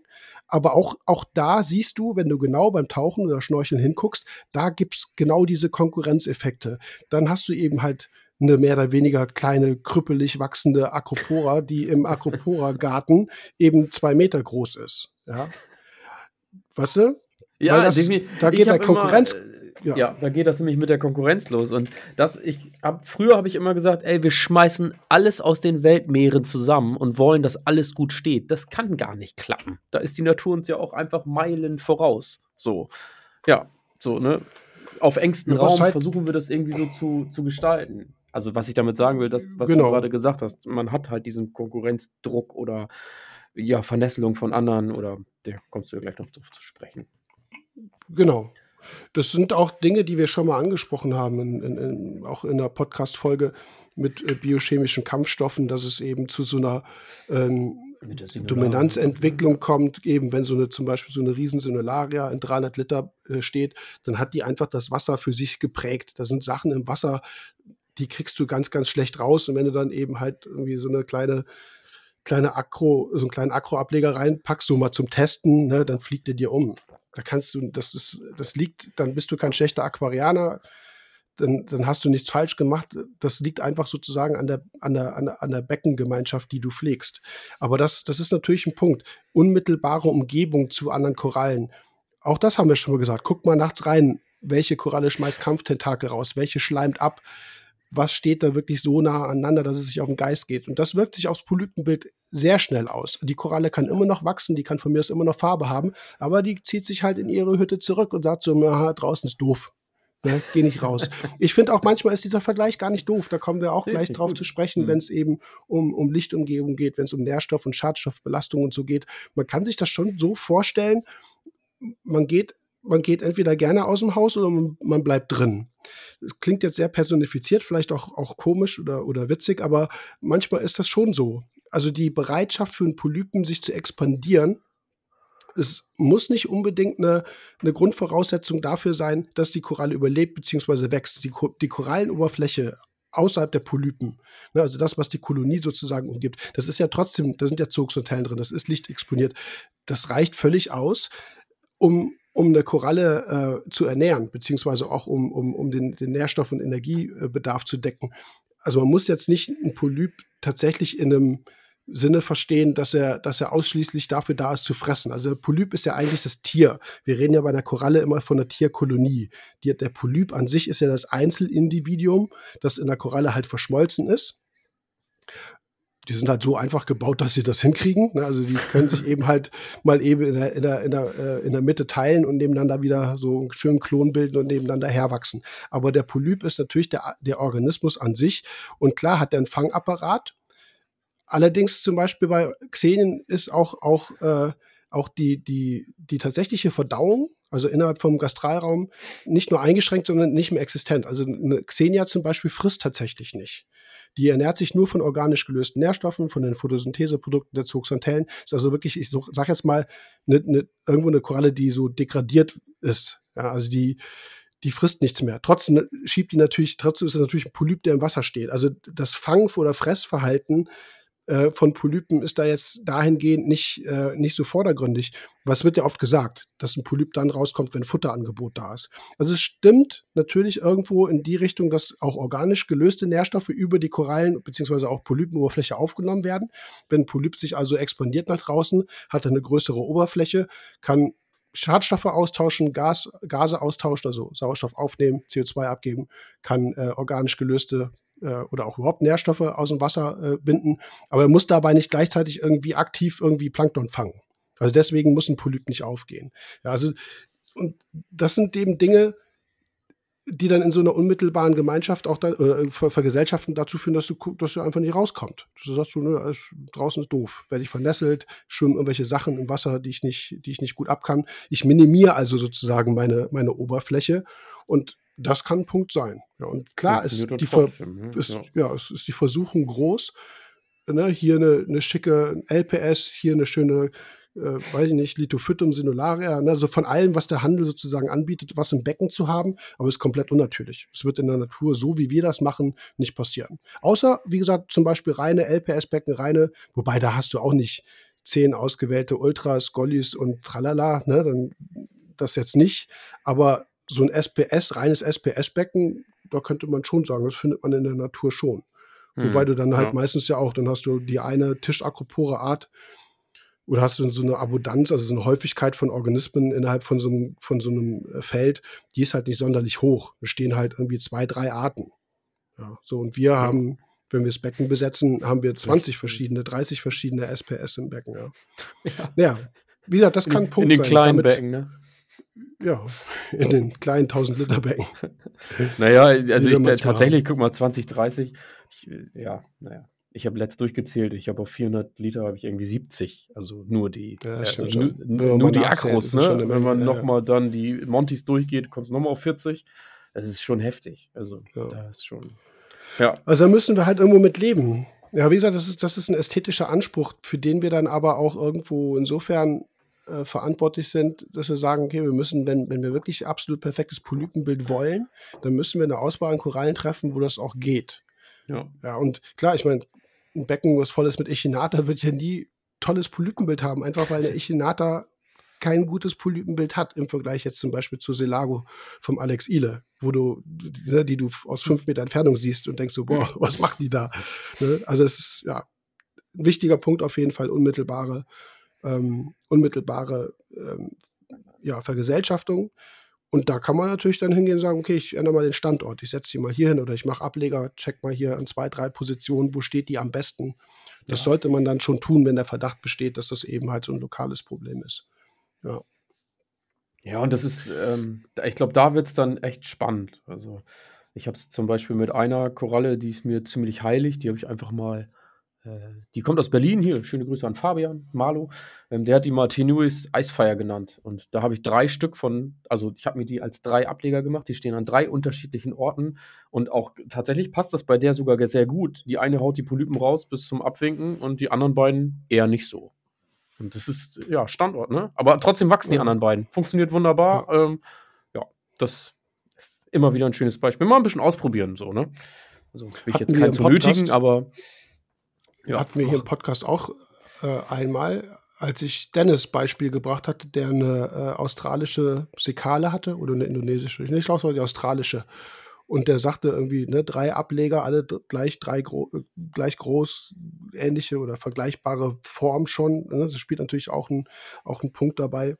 aber auch, auch da siehst du, wenn du genau beim Tauchen oder Schnorcheln hinguckst, da gibt es genau diese Konkurrenzeffekte. Dann hast du eben halt eine mehr oder weniger kleine, krüppelig wachsende Acropora, die im Acropora-Garten eben zwei Meter groß ist. Ja. Weißt du? Ja, das, da geht der Konkurrenz. Immer, äh, ja. ja. da geht das nämlich mit der Konkurrenz los. Und das, ich hab, früher habe ich immer gesagt, ey, wir schmeißen alles aus den Weltmeeren zusammen und wollen, dass alles gut steht. Das kann gar nicht klappen. Da ist die Natur uns ja auch einfach Meilen voraus. So. Ja, so, ne? Auf engstem Raum halt versuchen wir das irgendwie so zu, zu gestalten. Also was ich damit sagen will, das, was genau. du gerade gesagt hast, man hat halt diesen Konkurrenzdruck oder ja, Vernässelung von anderen oder der kommst du ja gleich noch zu, zu sprechen. Genau. Das sind auch Dinge, die wir schon mal angesprochen haben, in, in, in, auch in der Podcast-Folge mit äh, biochemischen Kampfstoffen, dass es eben zu so einer ähm, Dominanzentwicklung kommt, eben wenn so eine zum Beispiel so eine Riesensinularia in 300 Liter äh, steht, dann hat die einfach das Wasser für sich geprägt. Da sind Sachen im Wasser, die kriegst du ganz, ganz schlecht raus. Und wenn du dann eben halt irgendwie so eine kleine, kleine Akro, so einen kleinen Akro-Ableger reinpackst, so mal zum Testen, ne, dann fliegt er dir um. Da kannst du, das ist, das liegt, dann bist du kein schlechter Aquarianer, dann, dann hast du nichts falsch gemacht. Das liegt einfach sozusagen an der, an der, an der, Beckengemeinschaft, die du pflegst. Aber das, das ist natürlich ein Punkt. Unmittelbare Umgebung zu anderen Korallen. Auch das haben wir schon mal gesagt. Guck mal nachts rein, welche Koralle schmeißt Kampftentakel raus, welche schleimt ab, was steht da wirklich so nah aneinander, dass es sich auf den Geist geht. Und das wirkt sich aufs Polypenbild sehr schnell aus. Die Koralle kann immer noch wachsen, die kann von mir aus immer noch Farbe haben, aber die zieht sich halt in ihre Hütte zurück und sagt so, aha, draußen ist doof. Ne? Geh nicht raus. <laughs> Ich finde auch manchmal ist dieser Vergleich gar nicht doof. Da kommen wir auch gleich drauf gut. zu sprechen, mhm. wenn es eben um, um Lichtumgebung geht, wenn es um Nährstoff- und Schadstoffbelastung und so geht. Man kann sich das schon so vorstellen, man geht man geht entweder gerne aus dem Haus oder man, bleibt drin. Das klingt jetzt sehr personifiziert, vielleicht auch, auch komisch oder, oder witzig, aber manchmal ist das schon so. Also die Bereitschaft für einen Polypen, sich zu expandieren, es muss nicht unbedingt eine, eine Grundvoraussetzung dafür sein, dass die Koralle überlebt bzw. wächst. Die, die Korallenoberfläche außerhalb der Polypen, ne, also das, was die Kolonie sozusagen umgibt, das ist ja trotzdem, da sind ja Zooxanthellen drin, das ist lichtexponiert. Das reicht völlig aus, um um eine Koralle äh, zu ernähren, beziehungsweise auch um, um, um den, den Nährstoff- und Energiebedarf zu decken. Also man muss jetzt nicht einen Polyp tatsächlich in einem Sinne verstehen, dass er, dass er ausschließlich dafür da ist zu fressen. Also der Polyp ist ja eigentlich das Tier. Wir reden ja bei einer Koralle immer von einer Tierkolonie. Die, der Polyp an sich ist ja das Einzelindividuum, das in der Koralle halt verschmolzen ist die sind halt so einfach gebaut, dass sie das hinkriegen. Ne? Also die können sich eben halt mal eben in der, in der, in der, äh, in der Mitte teilen und nebeneinander wieder so einen schönen Klon bilden und nebeneinander herwachsen. Aber der Polyp ist natürlich der, der Organismus an sich. Und klar hat der einen Fangapparat. Allerdings zum Beispiel bei Xenien ist auch, auch, äh, auch die, die, die tatsächliche Verdauung also innerhalb vom Gastralraum nicht nur eingeschränkt, sondern nicht mehr existent. Also eine Xenia zum Beispiel frisst tatsächlich nicht. Die ernährt sich nur von organisch gelösten Nährstoffen, von den Photosyntheseprodukten der Zooxanthellen. Ist also wirklich, ich sag jetzt mal, ne, ne, irgendwo eine Koralle, die so degradiert ist. Ja, also die, die frisst nichts mehr. Trotzdem schiebt die natürlich, trotzdem ist es natürlich ein Polyp, der im Wasser steht. Also das Fang- oder Fressverhalten äh, von Polypen ist da jetzt dahingehend nicht, äh, nicht so vordergründig. Was wird ja oft gesagt, dass ein Polyp dann rauskommt, wenn Futterangebot da ist. Also es stimmt natürlich irgendwo in die Richtung, dass auch organisch gelöste Nährstoffe über die Korallen bzw. auch Polypenoberfläche aufgenommen werden. Wenn ein Polyp sich also expandiert nach draußen, hat er eine größere Oberfläche, kann Schadstoffe austauschen, Gas, Gase austauschen, also Sauerstoff aufnehmen, CO2 abgeben, kann äh, organisch gelöste oder auch überhaupt Nährstoffe aus dem Wasser äh, binden, aber er muss dabei nicht gleichzeitig irgendwie aktiv irgendwie Plankton fangen. Also deswegen muss ein Polyp nicht aufgehen. Ja, also und das sind eben Dinge, die dann in so einer unmittelbaren Gemeinschaft auch da, äh, Vergesellschaften dazu führen, dass du, dass du einfach nicht rauskommst. Du sagst, du, ne, draußen ist doof, werde ich vernässelt, schwimmen irgendwelche Sachen im Wasser, die ich nicht, die ich nicht gut ab kann. Ich minimiere also sozusagen meine, meine Oberfläche und das kann ein Punkt sein. Ja, und klar ist die, trotzdem, ne? ist, ja. ja. es ist die Versuchung groß. Ne, hier eine, eine schicke LPS, hier eine schöne, äh, weiß ich nicht, Lithophytum sinularia, ne, also von allem, was der Handel sozusagen anbietet, was im Becken zu haben, aber es ist komplett unnatürlich. Es wird in der Natur, so wie wir das machen, nicht passieren. Außer, wie gesagt, zum Beispiel reine LPS-Becken, reine, wobei da hast du auch nicht zehn ausgewählte Ultras, Gollis und tralala, ne, dann das jetzt nicht, aber so ein SPS, reines SPS-Becken, da könnte man schon sagen, das findet man in der Natur schon. Hm, Wobei du dann halt ja. meistens ja auch, dann hast du die eine Tischakropore Art oder hast du so eine Abundanz, also so eine Häufigkeit von Organismen innerhalb von so einem, von so einem äh, Feld, die ist halt nicht sonderlich hoch. Da stehen halt irgendwie zwei, drei Arten. Ja, so, und wir ja. haben, wenn wir das Becken besetzen, haben wir 20 verschiedene, 30 verschiedene SPS im Becken. Ja, ja. ja. wie gesagt, das kann ein Punkt sein. In den kleinen Damit, Becken, ne? Ja, in den kleinen 1000 Liter Becken. <laughs> naja, also ich, tatsächlich, guck mal, 2030, ich, ja, naja. Ich habe letzt durchgezählt, ich habe auf 400 Liter habe ich irgendwie 70, also nur die, ja, also nur, nur die Akros, ne? Wenn man ja, nochmal dann die Montys durchgeht, kommt es nochmal auf 40. Das ist schon heftig. Also ja. da ist schon. Ja. Also da müssen wir halt irgendwo mit leben. Ja, wie gesagt, das ist, das ist ein ästhetischer Anspruch, für den wir dann aber auch irgendwo insofern äh, verantwortlich sind, dass wir sagen, okay, wir müssen, wenn, wenn wir wirklich absolut perfektes Polypenbild wollen, dann müssen wir eine Auswahl an Korallen treffen, wo das auch geht. Ja. Ja, und klar, ich meine, ein Becken, was voll ist mit Echinata, wird ja nie tolles Polypenbild haben, einfach weil eine Echinata kein gutes Polypenbild hat im Vergleich jetzt zum Beispiel zu Selago vom Alex Ile, wo du, ne, die du aus fünf Meter Entfernung siehst und denkst so, boah, was macht die da? Ne? Also es ist ja ein wichtiger Punkt auf jeden Fall, unmittelbare ähm, unmittelbare ähm, ja, Vergesellschaftung. Und da kann man natürlich dann hingehen und sagen, okay, ich ändere mal den Standort. Ich setze die mal hier hin oder ich mache Ableger, check mal hier an zwei, drei Positionen, wo steht die am besten. Das ja. sollte man dann schon tun, wenn der Verdacht besteht, dass das eben halt so ein lokales Problem ist. Ja. Ja, und das ist, ähm, ich glaube, da wird es dann echt spannend. Also, ich habe es zum Beispiel mit einer Koralle, die ist mir ziemlich heilig, die habe ich einfach mal die kommt aus Berlin hier. Schöne Grüße an Fabian Marlo. Ähm, der hat die mal Tenuis Icefire genannt. Und da habe ich drei Stück von, also ich habe mir die als drei Ableger gemacht. Die stehen an drei unterschiedlichen Orten. Und auch tatsächlich passt das bei der sogar sehr gut. Die eine haut die Polypen raus bis zum Abwinken und die anderen beiden eher nicht so. Und das ist, ja, Standort, ne? Aber trotzdem wachsen die anderen beiden. Funktioniert wunderbar. Ja, ähm, ja das ist immer wieder ein schönes Beispiel. Mal ein bisschen ausprobieren, so, ne? Also will ich Hatten jetzt keinen zu nötigen, aber ja, hatten wir hier im Podcast auch äh, einmal, als ich Dennis Beispiel gebracht hatte, der eine äh, australische Sekale hatte oder eine indonesische, nicht glaube, es die australische. Und der sagte irgendwie, ne, drei Ableger, alle gleich, drei gro gleich groß, ähnliche oder vergleichbare Form schon. Ne? Das spielt natürlich auch ein, auch ein Punkt dabei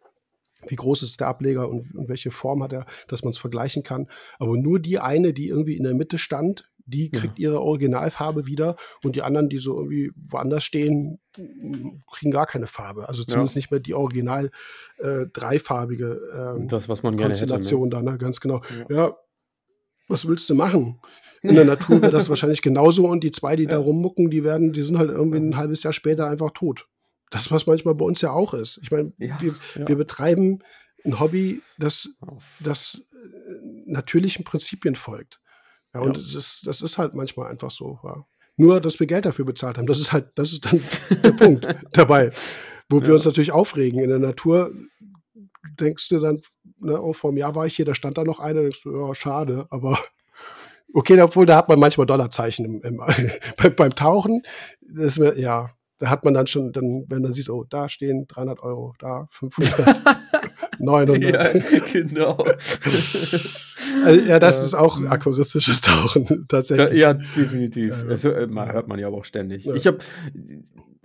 wie groß ist der Ableger und, und welche Form hat er, dass man es vergleichen kann. Aber nur die eine, die irgendwie in der Mitte stand, die kriegt ja. ihre Originalfarbe wieder und die anderen, die so irgendwie woanders stehen, kriegen gar keine Farbe. Also zumindest ja. nicht mehr die original äh, dreifarbige äh, das, was man Konstellation gerne hätte, ne? da, ne? ganz genau. Ja. ja. was willst du machen? <laughs> In der Natur wäre das wahrscheinlich genauso und die zwei, die da rummucken, die werden, die sind halt irgendwie ein halbes Jahr später einfach tot. Das, was manchmal bei uns ja auch ist. Ich meine, wir, wir betreiben ein Hobby, das, das äh, natürlichen Prinzipien folgt. Ja, und ja. Das, das ist halt manchmal einfach so. Ja. Nur, dass wir Geld dafür bezahlt haben, das ist halt, das ist dann <laughs> der Punkt dabei. Wo ja. wir uns natürlich aufregen. In der Natur denkst du dann, ne, oh, vor einem Jahr war ich hier, da stand da noch einer, denkst du, ja, schade, aber <laughs> okay, obwohl da hat man manchmal Dollarzeichen im, im, <laughs> beim, beim Tauchen. Das, ja, da hat man dann schon, dann, wenn man sieht, oh, da stehen 300 Euro, da 500, 900. Ja, genau. Also, ja, das ja. ist auch aquaristisches <laughs> Tauchen, tatsächlich. Da, ja, definitiv. Ja. Das hört man ja aber auch ständig. Ich habe,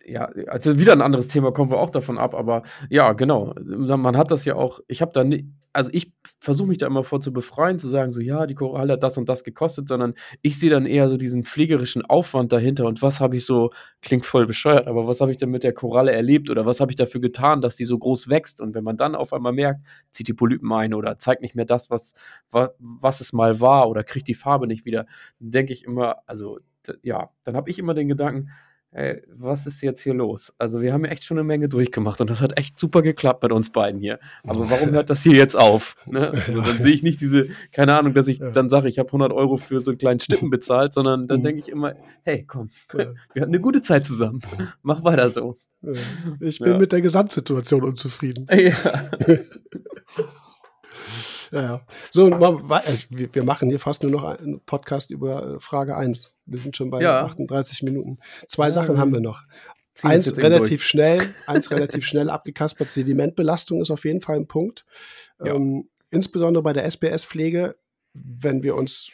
ja, also wieder ein anderes Thema, kommen wir auch davon ab, aber ja, genau. Man hat das ja auch, ich habe da nicht, also ich versuche mich da immer vor zu befreien, zu sagen, so ja, die Koralle hat das und das gekostet, sondern ich sehe dann eher so diesen pflegerischen Aufwand dahinter und was habe ich so, klingt voll bescheuert, aber was habe ich denn mit der Koralle erlebt oder was habe ich dafür getan, dass die so groß wächst und wenn man dann auf einmal merkt, zieht die Polypen ein oder zeigt nicht mehr das, was, was, was es mal war oder kriegt die Farbe nicht wieder, denke ich immer, also ja, dann habe ich immer den Gedanken, ey, was ist jetzt hier los? Also wir haben ja echt schon eine Menge durchgemacht und das hat echt super geklappt mit uns beiden hier. Aber warum hört das hier jetzt auf? Ne? <laughs> Also dann sehe ich nicht diese, keine Ahnung, dass ich dann sage, ich habe 100 Euro für so einen kleinen Stippen bezahlt, sondern dann mhm. denke ich immer, hey, komm, <laughs> wir hatten eine gute Zeit zusammen. <laughs> Mach weiter so. Ich bin ja. mit der Gesamtsituation unzufrieden. Ja. Ja, ja. So, äh, wir machen hier fast nur noch einen Podcast über äh, Frage 1. Wir sind schon bei ja. 38 Minuten. Zwei ja, Sachen haben wir noch. Eins relativ schnell, <laughs> eins relativ schnell abgekaspert. Sedimentbelastung ist auf jeden Fall ein Punkt. Ähm, insbesondere bei der SPS-Pflege, wenn wir uns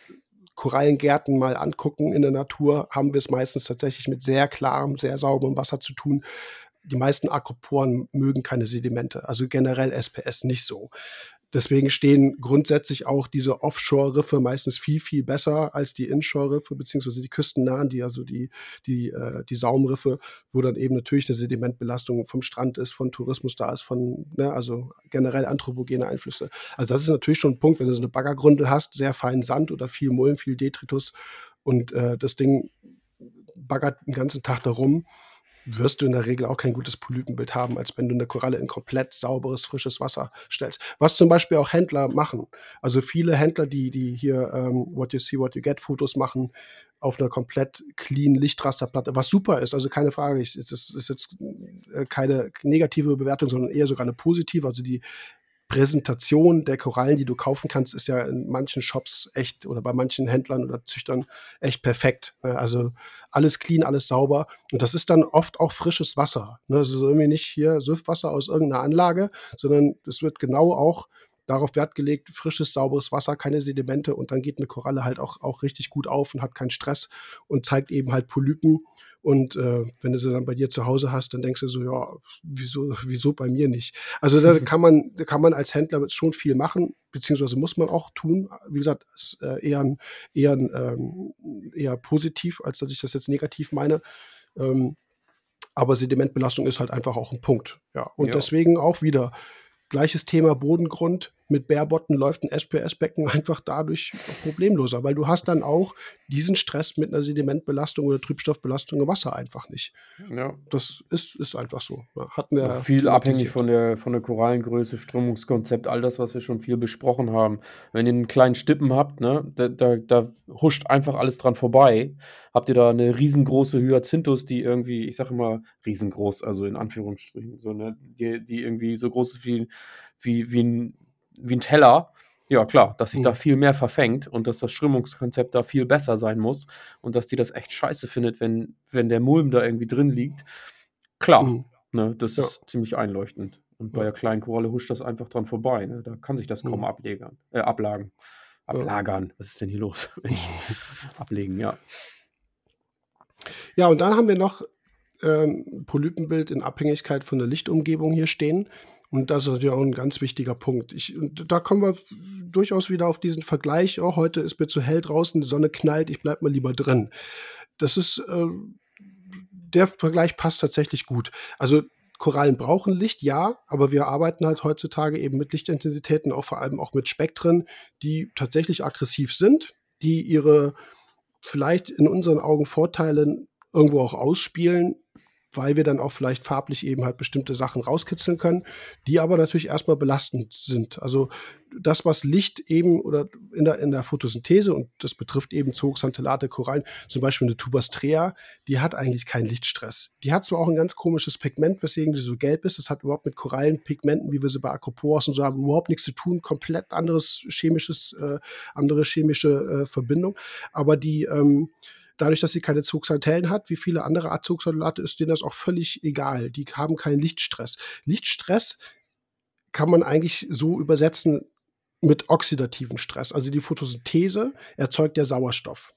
Korallengärten mal angucken in der Natur, haben wir es meistens tatsächlich mit sehr klarem, sehr sauberem Wasser zu tun die meisten Akroporen mögen keine Sedimente, also generell SPS nicht so. Deswegen stehen grundsätzlich auch diese Offshore-Riffe meistens viel, viel besser als die Inshore-Riffe, beziehungsweise die küstennahen, die also die, die, äh, die Saumriffe, wo dann eben natürlich eine Sedimentbelastung vom Strand ist, von Tourismus da ist, von, ne, also generell anthropogene Einflüsse. Also das ist natürlich schon ein Punkt, wenn du so eine Baggergründe hast, sehr feinen Sand oder viel Mulm, viel Detritus und äh, das Ding baggert den ganzen Tag da rum wirst du in der Regel auch kein gutes Polypenbild haben, als wenn du eine Koralle in komplett sauberes, frisches Wasser stellst. Was zum Beispiel auch Händler machen. Also viele Händler, die, die hier ähm, What You See, What You Get Fotos machen, auf einer komplett clean Lichtrasterplatte, was super ist, also keine Frage, ist, ist jetzt äh, keine negative Bewertung, sondern eher sogar eine positive. Also die Präsentation der Korallen, die du kaufen kannst, ist ja in manchen Shops echt oder bei manchen Händlern oder Züchtern echt perfekt. Ne? Also alles clean, alles sauber. Und das ist dann oft auch frisches Wasser. Ne? Also irgendwie nicht hier Süffwasser aus irgendeiner Anlage, sondern es wird genau auch darauf Wert gelegt, frisches, sauberes Wasser, keine Sedimente und dann geht eine Koralle halt auch, auch richtig gut auf und hat keinen Stress und zeigt eben halt Polypen und äh, wenn du sie dann bei dir zu Hause hast, dann denkst du so, ja, wieso, wieso bei mir nicht? Also da <laughs> kann man, da kann man als Händler schon viel machen, beziehungsweise muss man auch tun. Wie gesagt, ist äh, eher, eher, ähm, eher positiv, als dass ich das jetzt negativ meine. Ähm, aber Sedimentbelastung ist halt einfach auch ein Punkt. Ja. Und ja. deswegen auch wieder gleiches Thema Bodengrund mit Bärbotten läuft ein SPS-Becken einfach dadurch problemloser, weil du hast dann auch diesen Stress mit einer Sedimentbelastung oder Trübstoffbelastung im Wasser einfach nicht. Ja. Das ist, ist einfach so. Hatten wir viel abhängig von der, von der Korallengröße, Strömungskonzept, all das, was wir schon viel besprochen haben. Wenn ihr einen kleinen Stippen habt, ne, da, da, da huscht einfach alles dran vorbei. Habt ihr da eine riesengroße Hyacinthus, die irgendwie, ich sage immer riesengroß, also in Anführungsstrichen, so, ne, die, die irgendwie so groß ist wie, wie, wie ein wie ein Teller. Ja, klar, dass sich mhm. da viel mehr verfängt und dass das Strömungskonzept da viel besser sein muss und dass die das echt scheiße findet, wenn, wenn der Mulm da irgendwie drin liegt. Klar, mhm. ne, das ja. ist ziemlich einleuchtend. Und bei der kleinen Koralle huscht das einfach dran vorbei. Ne? Da kann sich das kaum mhm. ablegern, äh, ablagen. Ablagern. Was ist denn hier los? <laughs> Ablegen, ja. Ja, und dann haben wir noch ähm, Polypenbild in Abhängigkeit von der Lichtumgebung hier stehen. Und das ist natürlich auch ein ganz wichtiger Punkt. Ich, und da kommen wir durchaus wieder auf diesen Vergleich. Oh, heute ist mir zu hell draußen, die Sonne knallt, ich bleib mal lieber drin. Das ist, äh, der Vergleich passt tatsächlich gut. Also Korallen brauchen Licht, ja, aber wir arbeiten halt heutzutage eben mit Lichtintensitäten, auch vor allem auch mit Spektren, die tatsächlich aggressiv sind, die ihre vielleicht in unseren Augen Vorteile irgendwo auch ausspielen, weil wir dann auch vielleicht farblich eben halt bestimmte Sachen rauskitzeln können, die aber natürlich erstmal belastend sind. Also das, was Licht eben oder in der, in der Photosynthese, und das betrifft eben Zooxanthellate, Korallen, zum Beispiel eine Tubastrea, die hat eigentlich keinen Lichtstress. Die hat zwar auch ein ganz komisches Pigment, weswegen die so gelb ist. Das hat überhaupt mit Korallenpigmenten, wie wir sie bei Acroporas und so haben, überhaupt nichts zu tun. Komplett anderes chemisches, äh, andere chemische äh, Verbindung. Aber die, ähm, Dadurch, dass sie keine Zugsaltellen hat, wie viele andere Art Zugsalate, ist denen das auch völlig egal. Die haben keinen Lichtstress. Lichtstress kann man eigentlich so übersetzen mit oxidativen Stress. Also die Photosynthese erzeugt ja Sauerstoff.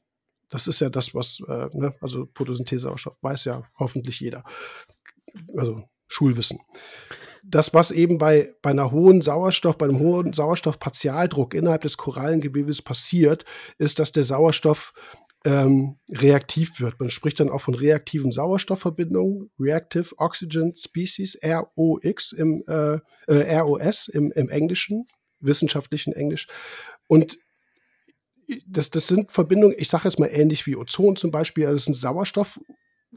Das ist ja das, was, äh, ne? also Photosynthese Sauerstoff, weiß ja hoffentlich jeder. Also Schulwissen. Das, was eben bei, bei einer hohen Sauerstoff, bei einem hohen Sauerstoffpartialdruck innerhalb des Korallengewebes passiert, ist, dass der Sauerstoff ähm, reaktiv wird. Man spricht dann auch von reaktiven Sauerstoffverbindungen, Reactive Oxygen Species, ROX im äh, äh, ROS im, im Englischen, wissenschaftlichen Englisch. Und das, das sind Verbindungen, ich sage jetzt mal ähnlich wie Ozon zum Beispiel, also es sind Sauerstoff,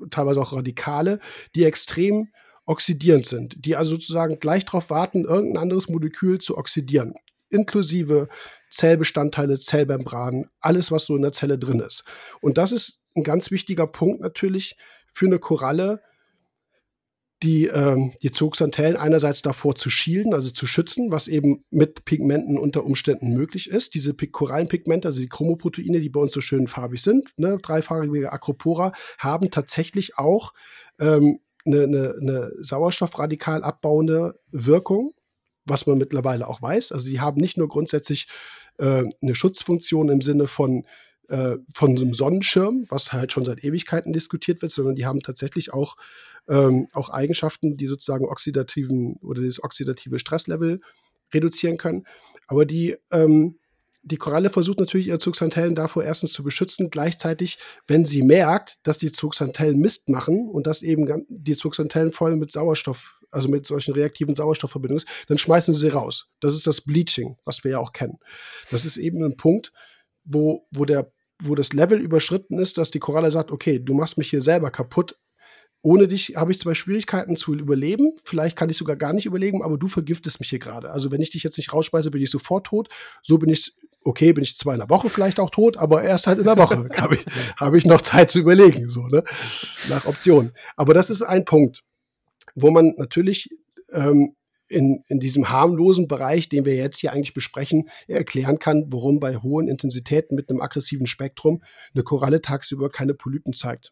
teilweise auch Radikale, die extrem oxidierend sind, die also sozusagen gleich darauf warten, irgendein anderes Molekül zu oxidieren inklusive Zellbestandteile, Zellmembranen, alles, was so in der Zelle drin ist. Und das ist ein ganz wichtiger Punkt natürlich für eine Koralle, die, ähm, die Zooxanthellen einerseits davor zu schielen, also zu schützen, was eben mit Pigmenten unter Umständen möglich ist. Diese Korallenpigmente, also die Chromoproteine, die bei uns so schön farbig sind, ne, dreifarbige Acropora, haben tatsächlich auch ähm, eine, eine, eine sauerstoffradikal abbauende Wirkung was man mittlerweile auch weiß. Also sie haben nicht nur grundsätzlich äh, eine Schutzfunktion im Sinne von äh, von so einem Sonnenschirm, was halt schon seit Ewigkeiten diskutiert wird, sondern die haben tatsächlich auch, ähm, auch Eigenschaften, die sozusagen oxidativen oder das oxidative Stresslevel reduzieren können. Aber die, ähm, die Koralle versucht natürlich ihre Zugsanteillen davor erstens zu beschützen, gleichzeitig, wenn sie merkt, dass die Zugsanteillen Mist machen und dass eben die Zugsanteillen voll mit Sauerstoff also mit solchen reaktiven Sauerstoffverbindungen ist, dann schmeißen sie sie raus. Das ist das Bleaching, was wir ja auch kennen. Das ist eben ein Punkt, wo, wo, der, wo das Level überschritten ist, dass die Koralle sagt, okay, du machst mich hier selber kaputt. Ohne dich habe ich zwar Schwierigkeiten zu überleben, vielleicht kann ich sogar gar nicht überleben, aber du vergiftest mich hier gerade. Also wenn ich dich jetzt nicht rausschmeiße, bin ich sofort tot. So bin ich, okay, bin ich zwar in der Woche vielleicht auch tot, aber erst halt in der Woche <laughs> habe ich, hab ich noch Zeit zu überlegen, so, ne? Nach Optionen. Aber das ist ein Punkt wo man natürlich ähm, in, in diesem harmlosen Bereich, den wir jetzt hier eigentlich besprechen, erklären kann, warum bei hohen Intensitäten mit einem aggressiven Spektrum eine Koralle tagsüber keine Polypen zeigt.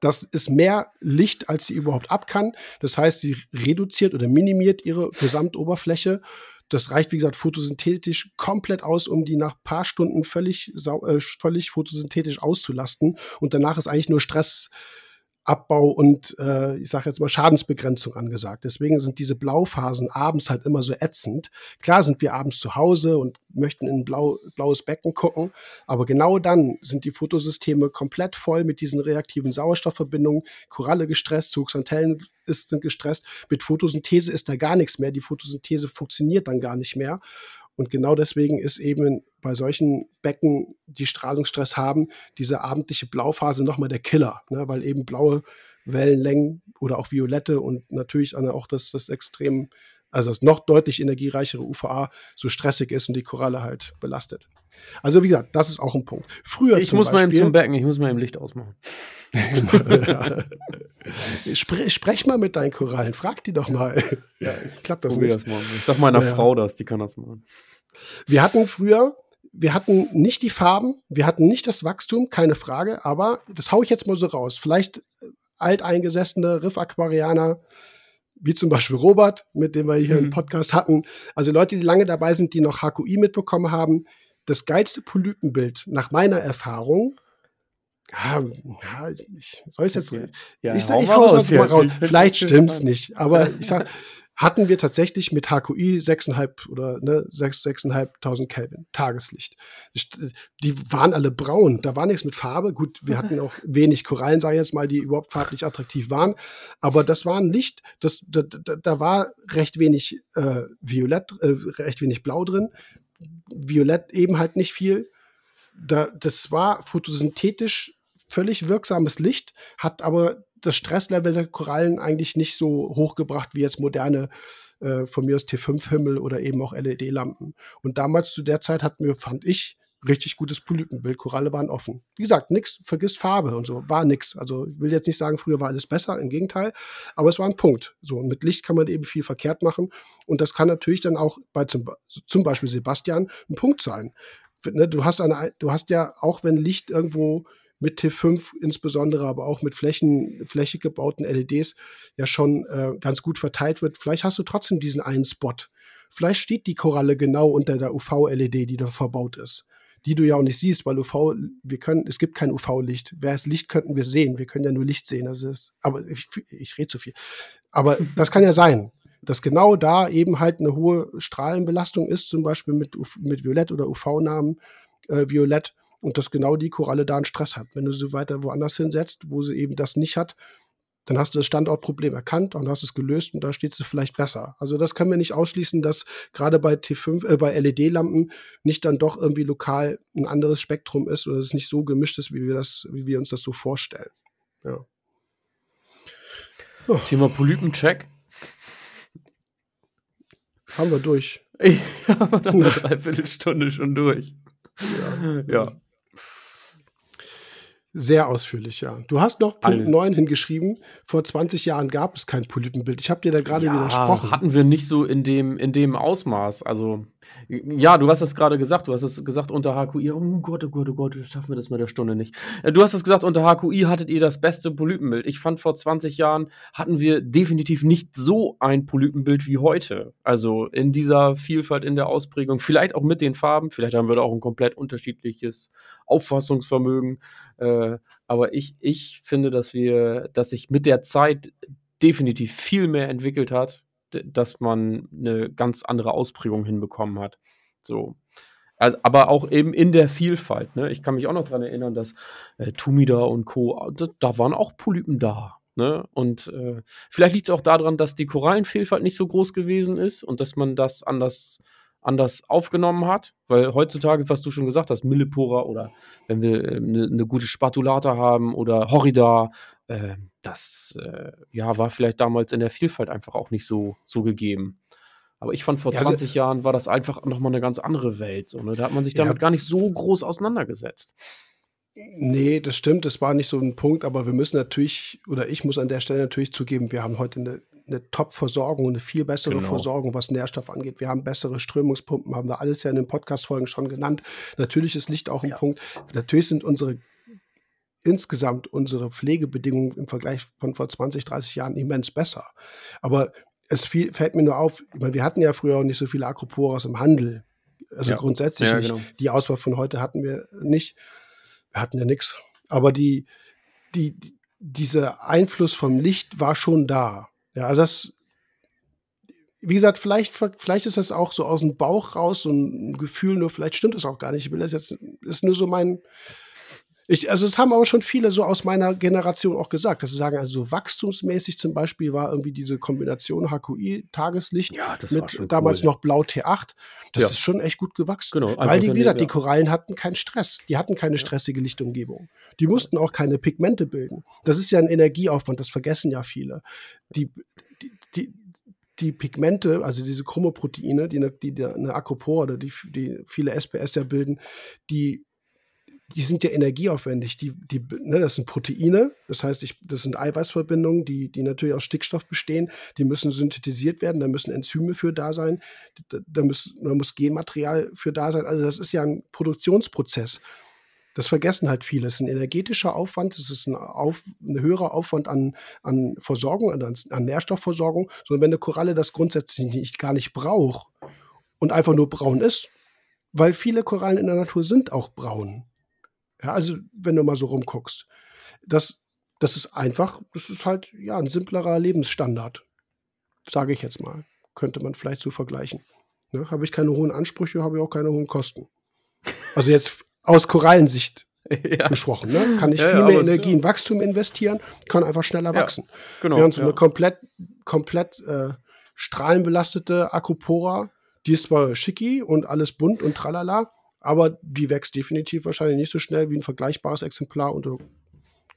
Das ist mehr Licht, als sie überhaupt ab kann. Das heißt, sie reduziert oder minimiert ihre Gesamtoberfläche. Das reicht, wie gesagt, photosynthetisch komplett aus, um die nach paar Stunden völlig, äh, völlig photosynthetisch auszulasten. Und danach ist eigentlich nur Stress Abbau und äh, ich sage jetzt mal Schadensbegrenzung angesagt. Deswegen sind diese Blauphasen abends halt immer so ätzend. Klar sind wir abends zu Hause und möchten in ein blau, blaues Becken gucken, aber genau dann sind die Fotosysteme komplett voll mit diesen reaktiven Sauerstoffverbindungen, Koralle gestresst, Zugsantennen sind gestresst. Mit Photosynthese ist da gar nichts mehr. Die Photosynthese funktioniert dann gar nicht mehr. Und genau deswegen ist eben bei solchen Becken, die Strahlungsstress haben, diese abendliche Blauphase nochmal der Killer, ne? weil eben blaue Wellenlängen oder auch violette und natürlich auch das, das extrem, also das noch deutlich energiereichere UVA so stressig ist und die Koralle halt belastet. Also wie gesagt, das ist auch ein Punkt. Früher ich muss Beispiel, mal eben zum Becken, ich muss mal im Licht ausmachen. <laughs> Spre sprech mal mit deinen Korallen, frag die doch mal. ja, <laughs> klappt das Probier nicht. Das mal. Ich sag meiner ja. Frau das, die kann das machen. Wir hatten früher, wir hatten nicht die Farben, wir hatten nicht das Wachstum, keine Frage, aber das haue ich jetzt mal so raus. Vielleicht äh, alteingesessene Riff-Aquarianer, wie zum Beispiel Robert, mit dem wir hier mhm. einen Podcast hatten. Also Leute, die lange dabei sind, die noch HQI mitbekommen haben. Das geilste Polypenbild nach meiner Erfahrung ja, ja, ich soll es jetzt. Ja, ich sage, ich hau es mal raus. Vielleicht stimmt's nicht, aber ich sag, <laughs> hatten wir tatsächlich mit HQI 6,5 oder ne, 6, 6.500 Kelvin Tageslicht. Die waren alle braun, da war nichts mit Farbe. Gut, wir hatten auch <laughs> wenig Korallen, sage ich jetzt mal, die überhaupt farblich attraktiv waren. Aber das war ein Licht, das, da, da, da war recht wenig äh, Violett, äh, recht wenig Blau drin. Violett eben halt nicht viel. Da, das war photosynthetisch völlig wirksames Licht, hat aber das Stresslevel der Korallen eigentlich nicht so hochgebracht wie jetzt moderne äh, von mir aus T5-Himmel oder eben auch LED-Lampen. Und damals zu der Zeit hatten wir, fand ich, richtig gutes Polypenbild. Koralle waren offen. Wie gesagt, nix, vergiss Farbe und so, war nix. Also ich will jetzt nicht sagen, früher war alles besser, im Gegenteil, aber es war ein Punkt. So, und mit Licht kann man eben viel verkehrt machen. Und das kann natürlich dann auch bei zum, zum Beispiel Sebastian ein Punkt sein. Ne, du hast eine, du hast ja auch, wenn Licht irgendwo mit T5 insbesondere, aber auch mit Flächen, flächig gebauten LEDs ja schon äh, ganz gut verteilt wird. Vielleicht hast du trotzdem diesen einen Spot. Vielleicht steht die Koralle genau unter der UV-LED, die da verbaut ist. Die du ja auch nicht siehst, weil UV, wir können, es gibt kein UV-Licht. Wer es Licht könnten wir sehen. Wir können ja nur Licht sehen. Also ist, aber ich, ich rede zu viel. Aber das kann ja sein dass genau da eben halt eine hohe Strahlenbelastung ist, zum Beispiel mit, mit Violett oder UV-Namen äh, Violett und dass genau die Koralle da einen Stress hat. Wenn du sie weiter woanders hinsetzt, wo sie eben das nicht hat, dann hast du das Standortproblem erkannt und hast es gelöst und da steht sie vielleicht besser. Also das können wir nicht ausschließen, dass gerade bei T5, äh, bei LED-Lampen nicht dann doch irgendwie lokal ein anderes Spektrum ist oder es nicht so gemischt ist, wie wir das, wie wir uns das so vorstellen. Ja. Oh. Thema Polypencheck. Haben wir durch. <laughs> Ich habe dann eine Dreiviertelstunde schon durch. Ja. ja. Sehr ausführlich, ja. Du hast noch Punkt Alle. 9 hingeschrieben. Vor 20 Jahren gab es kein Polypenbild. Ich habe dir da gerade ja, widersprochen. Hatten wir nicht so in dem, in dem Ausmaß. Also, ja, du hast es gerade gesagt. Du hast es gesagt unter HQI. Oh Gott, oh Gott, oh Gott, schaffen wir das mit der Stunde nicht. Äh, du hast es gesagt, unter HQI hattet ihr das beste Polypenbild. Ich fand, vor 20 Jahren hatten wir definitiv nicht so ein Polypenbild wie heute. Also in dieser Vielfalt in der Ausprägung. Vielleicht auch mit den Farben. Vielleicht haben wir da auch ein komplett unterschiedliches Auffassungsvermögen. Äh, aber ich, ich finde, dass wir, dass sich mit der Zeit definitiv viel mehr entwickelt hat, dass man eine ganz andere Ausprägung hinbekommen hat. So. Also, aber auch eben in der Vielfalt. Ne? Ich kann mich auch noch daran erinnern, dass äh, Tumida und Co., da, da, waren auch Polypen da. Ne? Und äh, vielleicht liegt es auch daran, dass die Korallenvielfalt nicht so groß gewesen ist und dass man das anders anders aufgenommen hat, weil heutzutage, was du schon gesagt hast, Millipora oder wenn wir eine ähm, äh, ne gute Spatulata haben oder Horrida, äh, das äh, ja, war vielleicht damals in der Vielfalt einfach auch nicht so, so gegeben. Aber ich fand, vor ja, 20 also, Jahren war das einfach nochmal eine ganz andere Welt. So, ne? Da hat man sich damit ja, gar nicht so groß auseinandergesetzt. Nee, das stimmt, das war nicht so ein Punkt, aber wir müssen natürlich, oder ich muss an der Stelle natürlich zugeben, wir haben heute eine eine Top-Versorgung, eine viel bessere genau. Versorgung, was Nährstoff angeht. Wir haben bessere Strömungspumpen, haben wir alles ja in den Podcast-Folgen schon genannt. Natürlich ist Licht auch ein ja. Punkt. Natürlich sind unsere insgesamt unsere Pflegebedingungen im Vergleich von vor 20, 30 Jahren immens besser. Aber es viel, fällt mir nur auf, meine, wir hatten ja früher auch nicht so viele Acroporas im Handel. Also ja. grundsätzlich ja, genau. Die Auswahl von heute hatten wir nicht. Wir hatten ja nichts. Aber die, die, die dieser Einfluss vom Licht war schon da. Ja, also das, wie gesagt, vielleicht, vielleicht ist das auch so aus dem Bauch raus, so ein Gefühl, nur vielleicht stimmt es auch gar nicht. Ich will das jetzt, ist nur so mein, ich, also es haben aber schon viele so aus meiner Generation auch gesagt, dass sie sagen, also wachstumsmäßig zum Beispiel war irgendwie diese Kombination HQI Tageslicht ja, mit damals cool. noch Blau T8, das ja. ist schon echt gut gewachsen. Genau, Weil die, wie gesagt, die Korallen hatten keinen Stress, die hatten keine stressige Lichtumgebung. Die mussten auch keine Pigmente bilden. Das ist ja ein Energieaufwand, das vergessen ja viele. Die, die, die die Pigmente, also diese Chromoproteine, die, die, die eine Acropore oder die, die viele SPS ja bilden, die die sind ja energieaufwendig. Die, die, ne, das sind Proteine, das heißt, ich, das sind Eiweißverbindungen, die, die natürlich aus Stickstoff bestehen. Die müssen synthetisiert werden, da müssen Enzyme für da sein, da, da, muss, da muss Genmaterial für da sein. Also das ist ja ein Produktionsprozess. Das vergessen halt viele. Es ist ein energetischer Aufwand, es ist ein, Auf, ein höherer Aufwand an, an Versorgung, an, an Nährstoffversorgung. Sondern wenn eine Koralle das grundsätzlich nicht, gar nicht braucht und einfach nur braun ist, weil viele Korallen in der Natur sind auch braun. Ja, also wenn du mal so rumguckst. Das, das ist einfach, das ist halt ja ein simplerer Lebensstandard, sage ich jetzt mal. Könnte man vielleicht so vergleichen. Ne? Habe ich keine hohen Ansprüche, habe ich auch keine hohen Kosten. Also jetzt aus Korallensicht <laughs> ja. gesprochen. Ne? Kann ich ja, viel mehr Energie in Wachstum investieren, kann einfach schneller wachsen. Genau, Während so eine komplett, komplett äh, strahlenbelastete Acropora, die ist zwar schicki und alles bunt und tralala, aber die wächst definitiv wahrscheinlich nicht so schnell wie ein vergleichbares Exemplar unter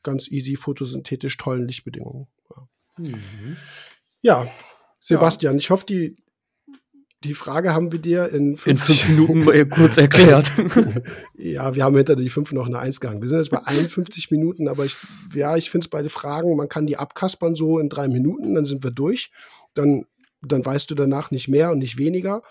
ganz easy photosynthetisch tollen Lichtbedingungen. Ja, mhm. ja Sebastian, ja. ich hoffe, die, die Frage haben wir dir in fünf, in fünf <laughs> Minuten kurz erklärt. <laughs> ja, wir haben hinter die fünf noch eine Eins gegangen. Wir sind jetzt bei 51 Minuten, aber ich, ja, ich finde es bei den Fragen, man kann die abkaspern so in drei Minuten, dann sind wir durch. Dann dann weißt du danach nicht mehr und nicht weniger.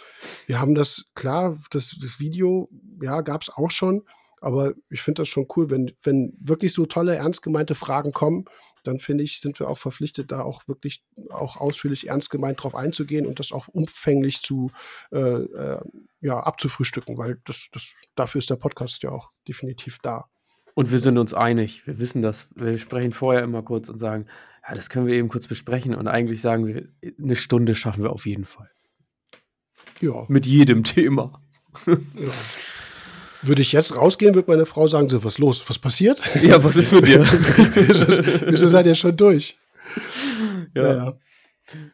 Wir haben das, klar, das, das Video, ja, gab es auch schon, aber ich finde das schon cool, wenn, wenn wirklich so tolle, ernst gemeinte Fragen kommen, dann finde ich, sind wir auch verpflichtet, da auch wirklich auch ausführlich ernst gemeint drauf einzugehen und das auch umfänglich zu äh, äh, ja, abzufrühstücken, weil das, das, dafür ist der Podcast ja auch definitiv da. Und wir sind uns einig, wir wissen das. Wir sprechen vorher immer kurz und sagen, ja, das können wir eben kurz besprechen. Und eigentlich sagen wir, eine Stunde schaffen wir auf jeden Fall. Ja. Mit jedem Thema. ja. Würde ich jetzt rausgehen, würde meine Frau sagen, so, was los? Was passiert? Ja, was ist mit dir? Wieso seid ihr schon durch? Ja. Naja.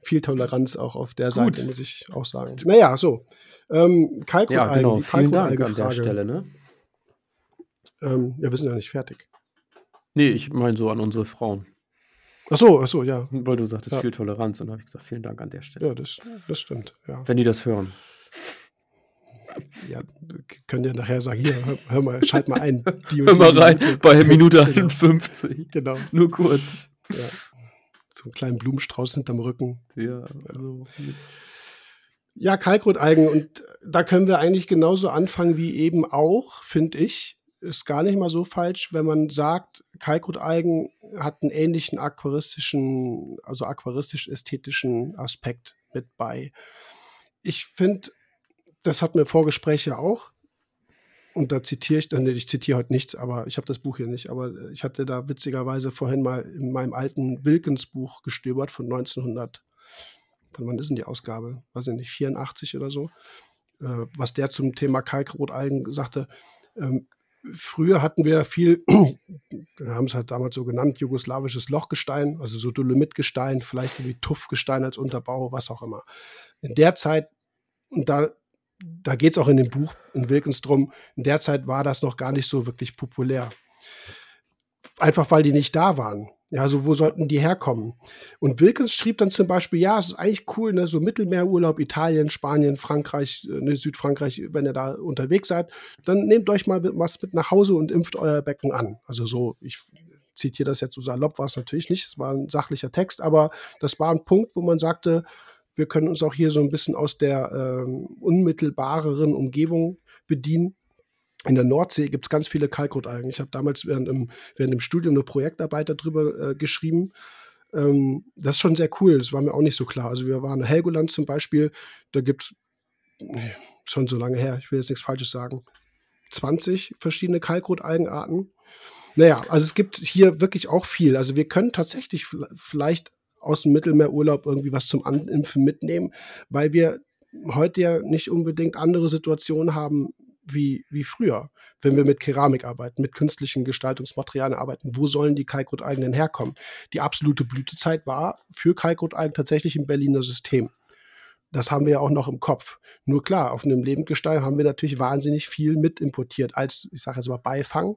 Viel Toleranz auch auf der Gut. Seite, muss ich auch sagen. Naja, so. Ähm, ja, genau. Vielen Dank an der Stelle, ne? Ähm, ja, wir sind ja nicht fertig. Nee, ich meine so an unsere Frauen. Ach so, ach so, ja. Weil du sagtest, ja. viel Toleranz. Und da habe ich gesagt, vielen Dank an der Stelle. Ja, das, das stimmt. Ja. Wenn die das hören. Ja, können ja nachher sagen, hier, hör, hör mal, schalt mal ein. <laughs> Die hör mal rein, Minute. bei Minute 51. Genau. Nur kurz. Ja. So einen kleinen Blumenstrauß hinterm Rücken. Ja, so. Ja, Kalkrotalgen. Und da können wir eigentlich genauso anfangen wie eben auch, finde ich ist gar nicht mal so falsch, wenn man sagt, Kalkrotalgen hat einen ähnlichen aquaristischen, also aquaristisch-ästhetischen Aspekt mit bei. Ich finde, das hat mir Vorgespräche auch. Und da zitiere ich, dann, ich zitiere heute nichts, aber ich habe das Buch hier nicht, aber ich hatte da witzigerweise vorhin mal in meinem alten Wilkins-Buch gestöbert von 1900, von wann ist denn die Ausgabe? Weiß ich nicht, 84 oder so, äh, was der zum Thema Kalkrotalgen sagte. Ähm, Früher hatten wir viel, <clears throat> wir haben es halt damals so genannt, jugoslawisches Lochgestein, also so Dolomitgestein, vielleicht wie Tuffgestein als Unterbau, was auch immer. In der Zeit, und da, da geht es auch in dem Buch in Wilkens drum, in der Zeit war das noch gar nicht so wirklich populär. Einfach weil die nicht da waren. Ja, also wo sollten die herkommen? Und Wilkins schrieb dann zum Beispiel, ja, es ist eigentlich cool, ne, so Mittelmeerurlaub, Italien, Spanien, Frankreich, äh, ne, Südfrankreich, wenn ihr da unterwegs seid, dann nehmt euch mal was mit nach Hause und impft euer Becken an. Also so, ich zitiere das jetzt so salopp, war es natürlich nicht, es war ein sachlicher Text, aber das war ein Punkt, wo man sagte, wir können uns auch hier so ein bisschen aus der ähm, unmittelbareren Umgebung bedienen in der Nordsee gibt es ganz viele Kalkrotalgen. Ich habe damals während dem, während dem Studium eine Projektarbeit darüber äh, geschrieben. Ähm, das ist schon sehr cool. Das war mir auch nicht so klar. Also wir waren in Helgoland zum Beispiel. Da gibt es schon so lange her, ich will jetzt nichts Falsches sagen, 20 verschiedene Kalkrotalgenarten. Naja, also es gibt hier wirklich auch viel. Also wir können tatsächlich vielleicht aus dem Mittelmeerurlaub irgendwie was zum Animpfen mitnehmen, weil wir heute ja nicht unbedingt andere Situationen haben wie, wie früher, wenn wir mit Keramik arbeiten, mit künstlichen Gestaltungsmaterialien arbeiten. Wo sollen die Kalkrotalgen denn herkommen? Die absolute Blütezeit war für Kalkrotalgen tatsächlich im Berliner System. Das haben wir ja auch noch im Kopf. Nur klar, auf einem Lebendgestein haben wir natürlich wahnsinnig viel mit importiert als, ich sage jetzt mal, Beifang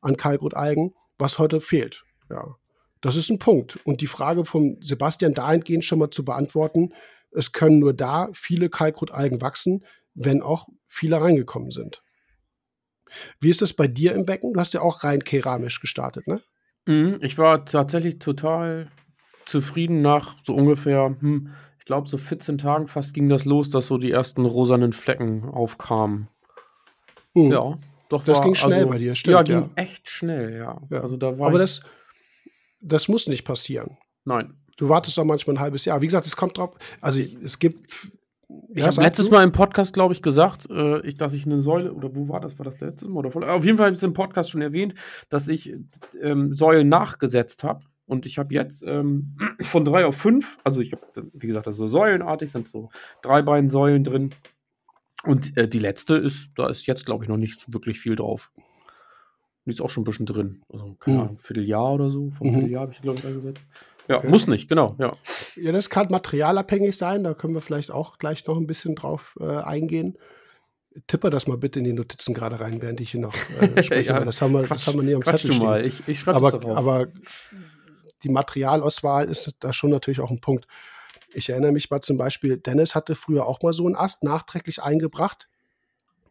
an Kalkrotalgen, was heute fehlt. Ja, das ist ein Punkt. Und die Frage von Sebastian dahingehend schon mal zu beantworten, es können nur da viele Kalkrotalgen wachsen, wenn auch viele reingekommen sind. Wie ist das bei dir im Becken? Du hast ja auch rein keramisch gestartet, ne? Mhm, ich war tatsächlich total zufrieden nach so ungefähr, hm, ich glaube, so 14 Tagen fast ging das los, dass so die ersten rosanen Flecken aufkamen. Mhm. Ja, doch. Das war, ging schnell also, bei dir, stimmt. Ja, ging ja. echt schnell, ja. ja. Also da war Aber das, das muss nicht passieren. Nein. Du wartest doch manchmal ein halbes Jahr. Wie gesagt, es kommt drauf. Also es gibt ich habe letztes du? Mal im Podcast, glaube ich, gesagt, äh, ich, dass ich eine Säule, oder wo war das? War das letztes Mal? Oder auf jeden Fall habe ich es im Podcast schon erwähnt, dass ich ähm, Säulen nachgesetzt habe. Und ich habe jetzt ähm, <clears throat> von drei auf fünf, also ich habe, wie gesagt, das ist so säulenartig, sind so drei Beinsäulen drin. Und äh, die letzte ist, da ist jetzt, glaube ich, noch nicht wirklich viel drauf. Die ist auch schon ein bisschen drin. Also, keine mhm. Ahnung, Vierteljahr oder so. Vom mhm. Vierteljahr habe ich, glaube ich, eingesetzt. Ja, okay. muss nicht, genau, ja. Ja, das kann materialabhängig sein, da können wir vielleicht auch gleich noch ein bisschen drauf äh, eingehen. Tippe das mal bitte in die Notizen gerade rein, während ich hier noch äh, <laughs> spreche. ja, das, haben wir, Quatsch, das haben wir nie am Zettel stehen. mal, ich, ich schreibe aber, das darauf. Aber die Materialauswahl ist da schon natürlich auch ein Punkt. Ich erinnere mich mal zum Beispiel, Dennis hatte früher auch mal so einen Ast nachträglich eingebracht.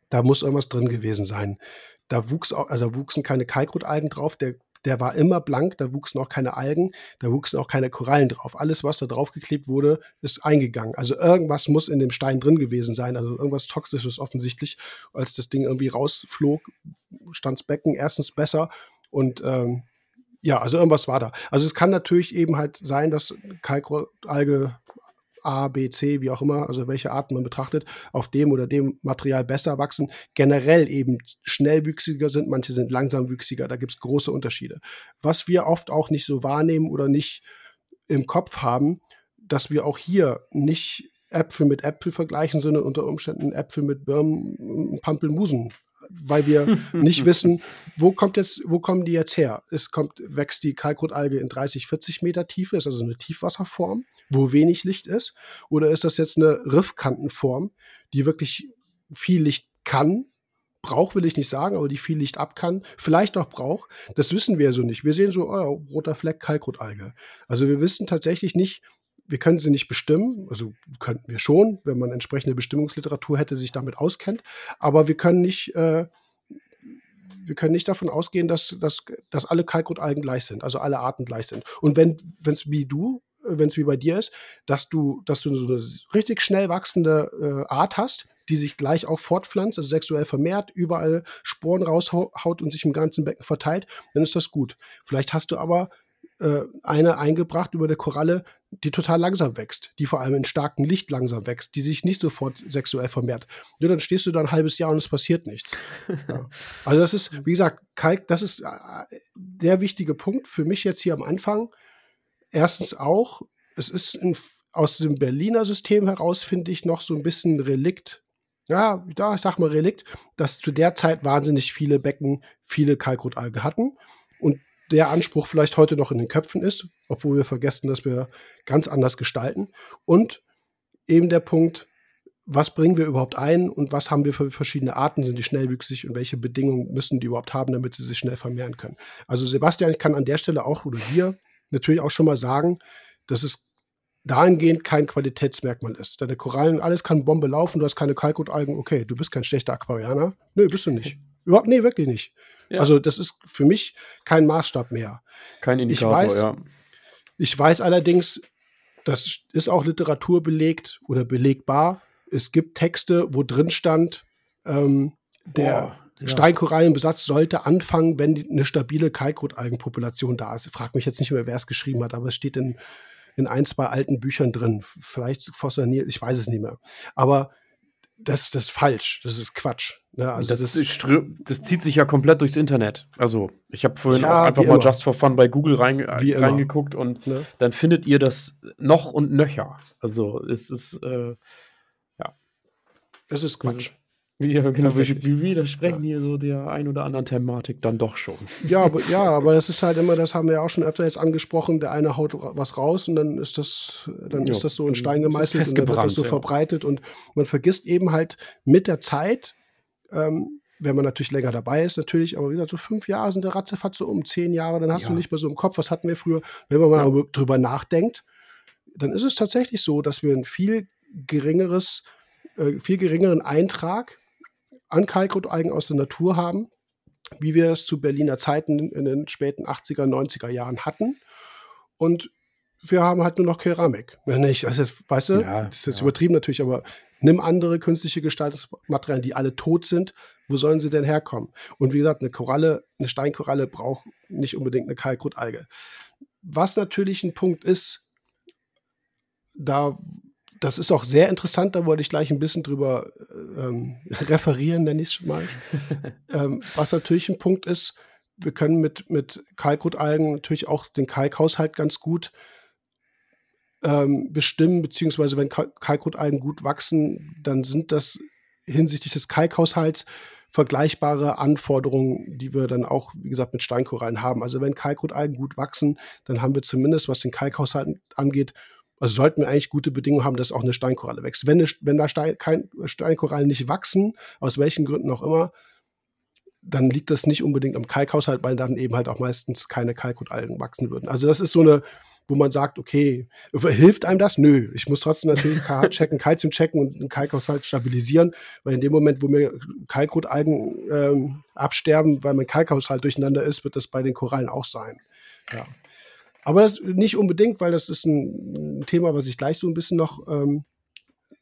Da muss irgendwas drin gewesen sein. Da wuchs auch, also wuchsen keine Kalkrotalgen drauf. Der der war immer blank, da wuchsen auch keine Algen, da wuchsen auch keine Korallen drauf. Alles, was da draufgeklebt wurde, ist eingegangen. Also irgendwas muss in dem Stein drin gewesen sein, also irgendwas Toxisches offensichtlich. Als das Ding irgendwie rausflog, stand das Becken erstens besser und ähm, ja, also irgendwas war da. Also es kann natürlich eben halt sein, dass Kalkalge A, B, C, wie auch immer, also welche Arten man betrachtet, auf dem oder dem Material besser wachsen, generell eben schnellwüchsiger sind, manche sind langsamwüchsiger, da gibt es große Unterschiede. Was wir oft auch nicht so wahrnehmen oder nicht im Kopf haben, dass wir auch hier nicht Äpfel mit Äpfel vergleichen, sondern unter Umständen Äpfel mit Birnen, Pampelmusen weil wir <laughs> nicht wissen, wo kommt jetzt, wo kommen die jetzt her? Es kommt, wächst die Kalkrotalge in 30, 40 Meter Tiefe, ist also eine Tiefwasserform, wo wenig Licht ist, oder ist das jetzt eine Riffkantenform, die wirklich viel Licht kann, braucht, will ich nicht sagen, aber die viel Licht ab kann, vielleicht auch braucht. Das wissen wir so nicht. Wir sehen so, oh, roter Fleck, Kalkrotalge. Also wir wissen tatsächlich nicht, wir können sie nicht bestimmen, also könnten wir schon, wenn man entsprechende Bestimmungsliteratur hätte, sich damit auskennt, aber wir können nicht, äh, wir können nicht davon ausgehen, dass, dass, dass alle Kalkrotalgen gleich sind, also alle Arten gleich sind. Und wenn es wie du, wenn es wie bei dir ist, dass du, dass du so eine richtig schnell wachsende äh, Art hast, die sich gleich auch fortpflanzt, also sexuell vermehrt, überall Sporen raushaut und sich im ganzen Becken verteilt, dann ist das gut. Vielleicht hast du aber äh, eine eingebracht über der Koralle, die total langsam wächst, die vor allem in starkem Licht langsam wächst, die sich nicht sofort sexuell vermehrt. Ja, dann stehst du da ein halbes Jahr und es passiert nichts. <laughs> Ja. Also das ist, wie gesagt, Kalk, das ist äh, der wichtige Punkt für mich jetzt hier am Anfang. Erstens auch, es ist in, aus dem Berliner System heraus, finde ich, noch so ein bisschen Relikt ja, da, ich sag mal Relikt, dass zu der Zeit wahnsinnig viele Becken viele Kalkrotalge hatten und der Anspruch vielleicht heute noch in den Köpfen ist, obwohl wir vergessen, dass wir ganz anders gestalten. Und eben der Punkt, was bringen wir überhaupt ein und was haben wir für verschiedene Arten, sind die schnellwüchsig und welche Bedingungen müssen die überhaupt haben, damit sie sich schnell vermehren können. Also Sebastian, ich kann an der Stelle auch oder dir natürlich auch schon mal sagen, dass es dahingehend kein Qualitätsmerkmal ist. Deine Korallen, alles kann Bombe laufen, du hast keine Kalkutalgen, okay, du bist kein schlechter Aquarianer. Nö, bist du nicht. Überhaupt, nee, wirklich nicht. Ja. Also, das ist für mich kein Maßstab mehr. Kein Indikator, ich weiß, ja. Ich weiß allerdings, das ist auch Literatur belegt oder belegbar. Es gibt Texte, wo drin stand, ähm, der ja. Steinkorallenbesatz sollte anfangen, wenn eine stabile Kalkrotalgenpopulation da ist. Ich frage mich jetzt nicht mehr, wer es geschrieben hat, aber es steht in, in ein, zwei alten Büchern drin. Vielleicht Foster Niel, ich weiß es nicht mehr. Aber das, das ist falsch, das ist Quatsch. Ne? Also das, das, das, zieht sich ja komplett durchs Internet. Also, ich habe vorhin ja, auch einfach mal immer. Just for Fun bei Google rein, reingeguckt und ne? dann findet ihr das noch und nöcher. Also, es ist, äh, ja. Es ist Quatsch. Ja, genau. Wir, widersprechen ja. hier so der ein oder anderen Thematik dann doch schon. Ja, aber, ja, <laughs> aber das ist halt immer, das haben wir ja auch schon öfter jetzt angesprochen, der eine haut was raus und dann ist das, dann ja, ist das so in Stein gemeißelt und dann wird das so ja. verbreitet und man vergisst eben halt mit der Zeit, ähm, wenn man natürlich länger dabei ist, natürlich, aber wie gesagt, so fünf Jahre sind der Ratzefatze so um zehn Jahre, dann hast ja. du nicht mehr so im Kopf, was hatten wir früher. Wenn man mal drüber nachdenkt, dann ist es tatsächlich so, dass wir ein viel geringeres, äh, viel geringeren Eintrag an Kalkrotalgen aus der Natur haben, wie wir es zu Berliner Zeiten in den späten 80er, 90er Jahren hatten. Und wir haben halt nur noch Keramik. Nicht, also jetzt, weißt du, ja, das ist jetzt ja. übertrieben natürlich, aber nimm andere künstliche Gestaltungsmaterialien, die alle tot sind. Wo sollen sie denn herkommen? Und wie gesagt, eine Koralle, eine Steinkoralle braucht nicht unbedingt eine Kalkrotalge. Was natürlich ein Punkt ist, da das ist auch sehr interessant, da wollte ich gleich ein bisschen drüber ähm, <laughs> referieren, nenne ich es mal. <laughs> ähm, was natürlich ein Punkt ist, wir können mit, mit Kalkrotalgen natürlich auch den Kalkhaushalt ganz gut ähm, bestimmen, beziehungsweise wenn Kalkrotalgen gut wachsen, dann sind das hinsichtlich des Kalkhaushalts vergleichbare Anforderungen, die wir dann auch, wie gesagt, mit Steinkorallen haben. Also wenn Kalkrotalgen gut wachsen, dann haben wir zumindest, was den Kalkhaushalt angeht, also sollten wir eigentlich gute Bedingungen haben, dass auch eine Steinkoralle wächst. Wenn, eine, wenn da Stein, kein, Steinkorallen nicht wachsen, aus welchen Gründen auch immer, dann liegt das nicht unbedingt am Kalkhaushalt, weil dann eben halt auch meistens keine Kalkrotallen wachsen würden. Also das ist so eine, wo man sagt, okay, hilft einem das? Nö. Ich muss trotzdem natürlich KH checken, Kalzium checken und den Kalkhaushalt stabilisieren, weil in dem Moment, wo mir Kalkrotalgen ähm, absterben, weil mein Kalkhaushalt durcheinander ist, wird das bei den Korallen auch sein. Ja. Aber das nicht unbedingt, weil das ist ein Thema, was ich gleich so ein bisschen noch, ähm,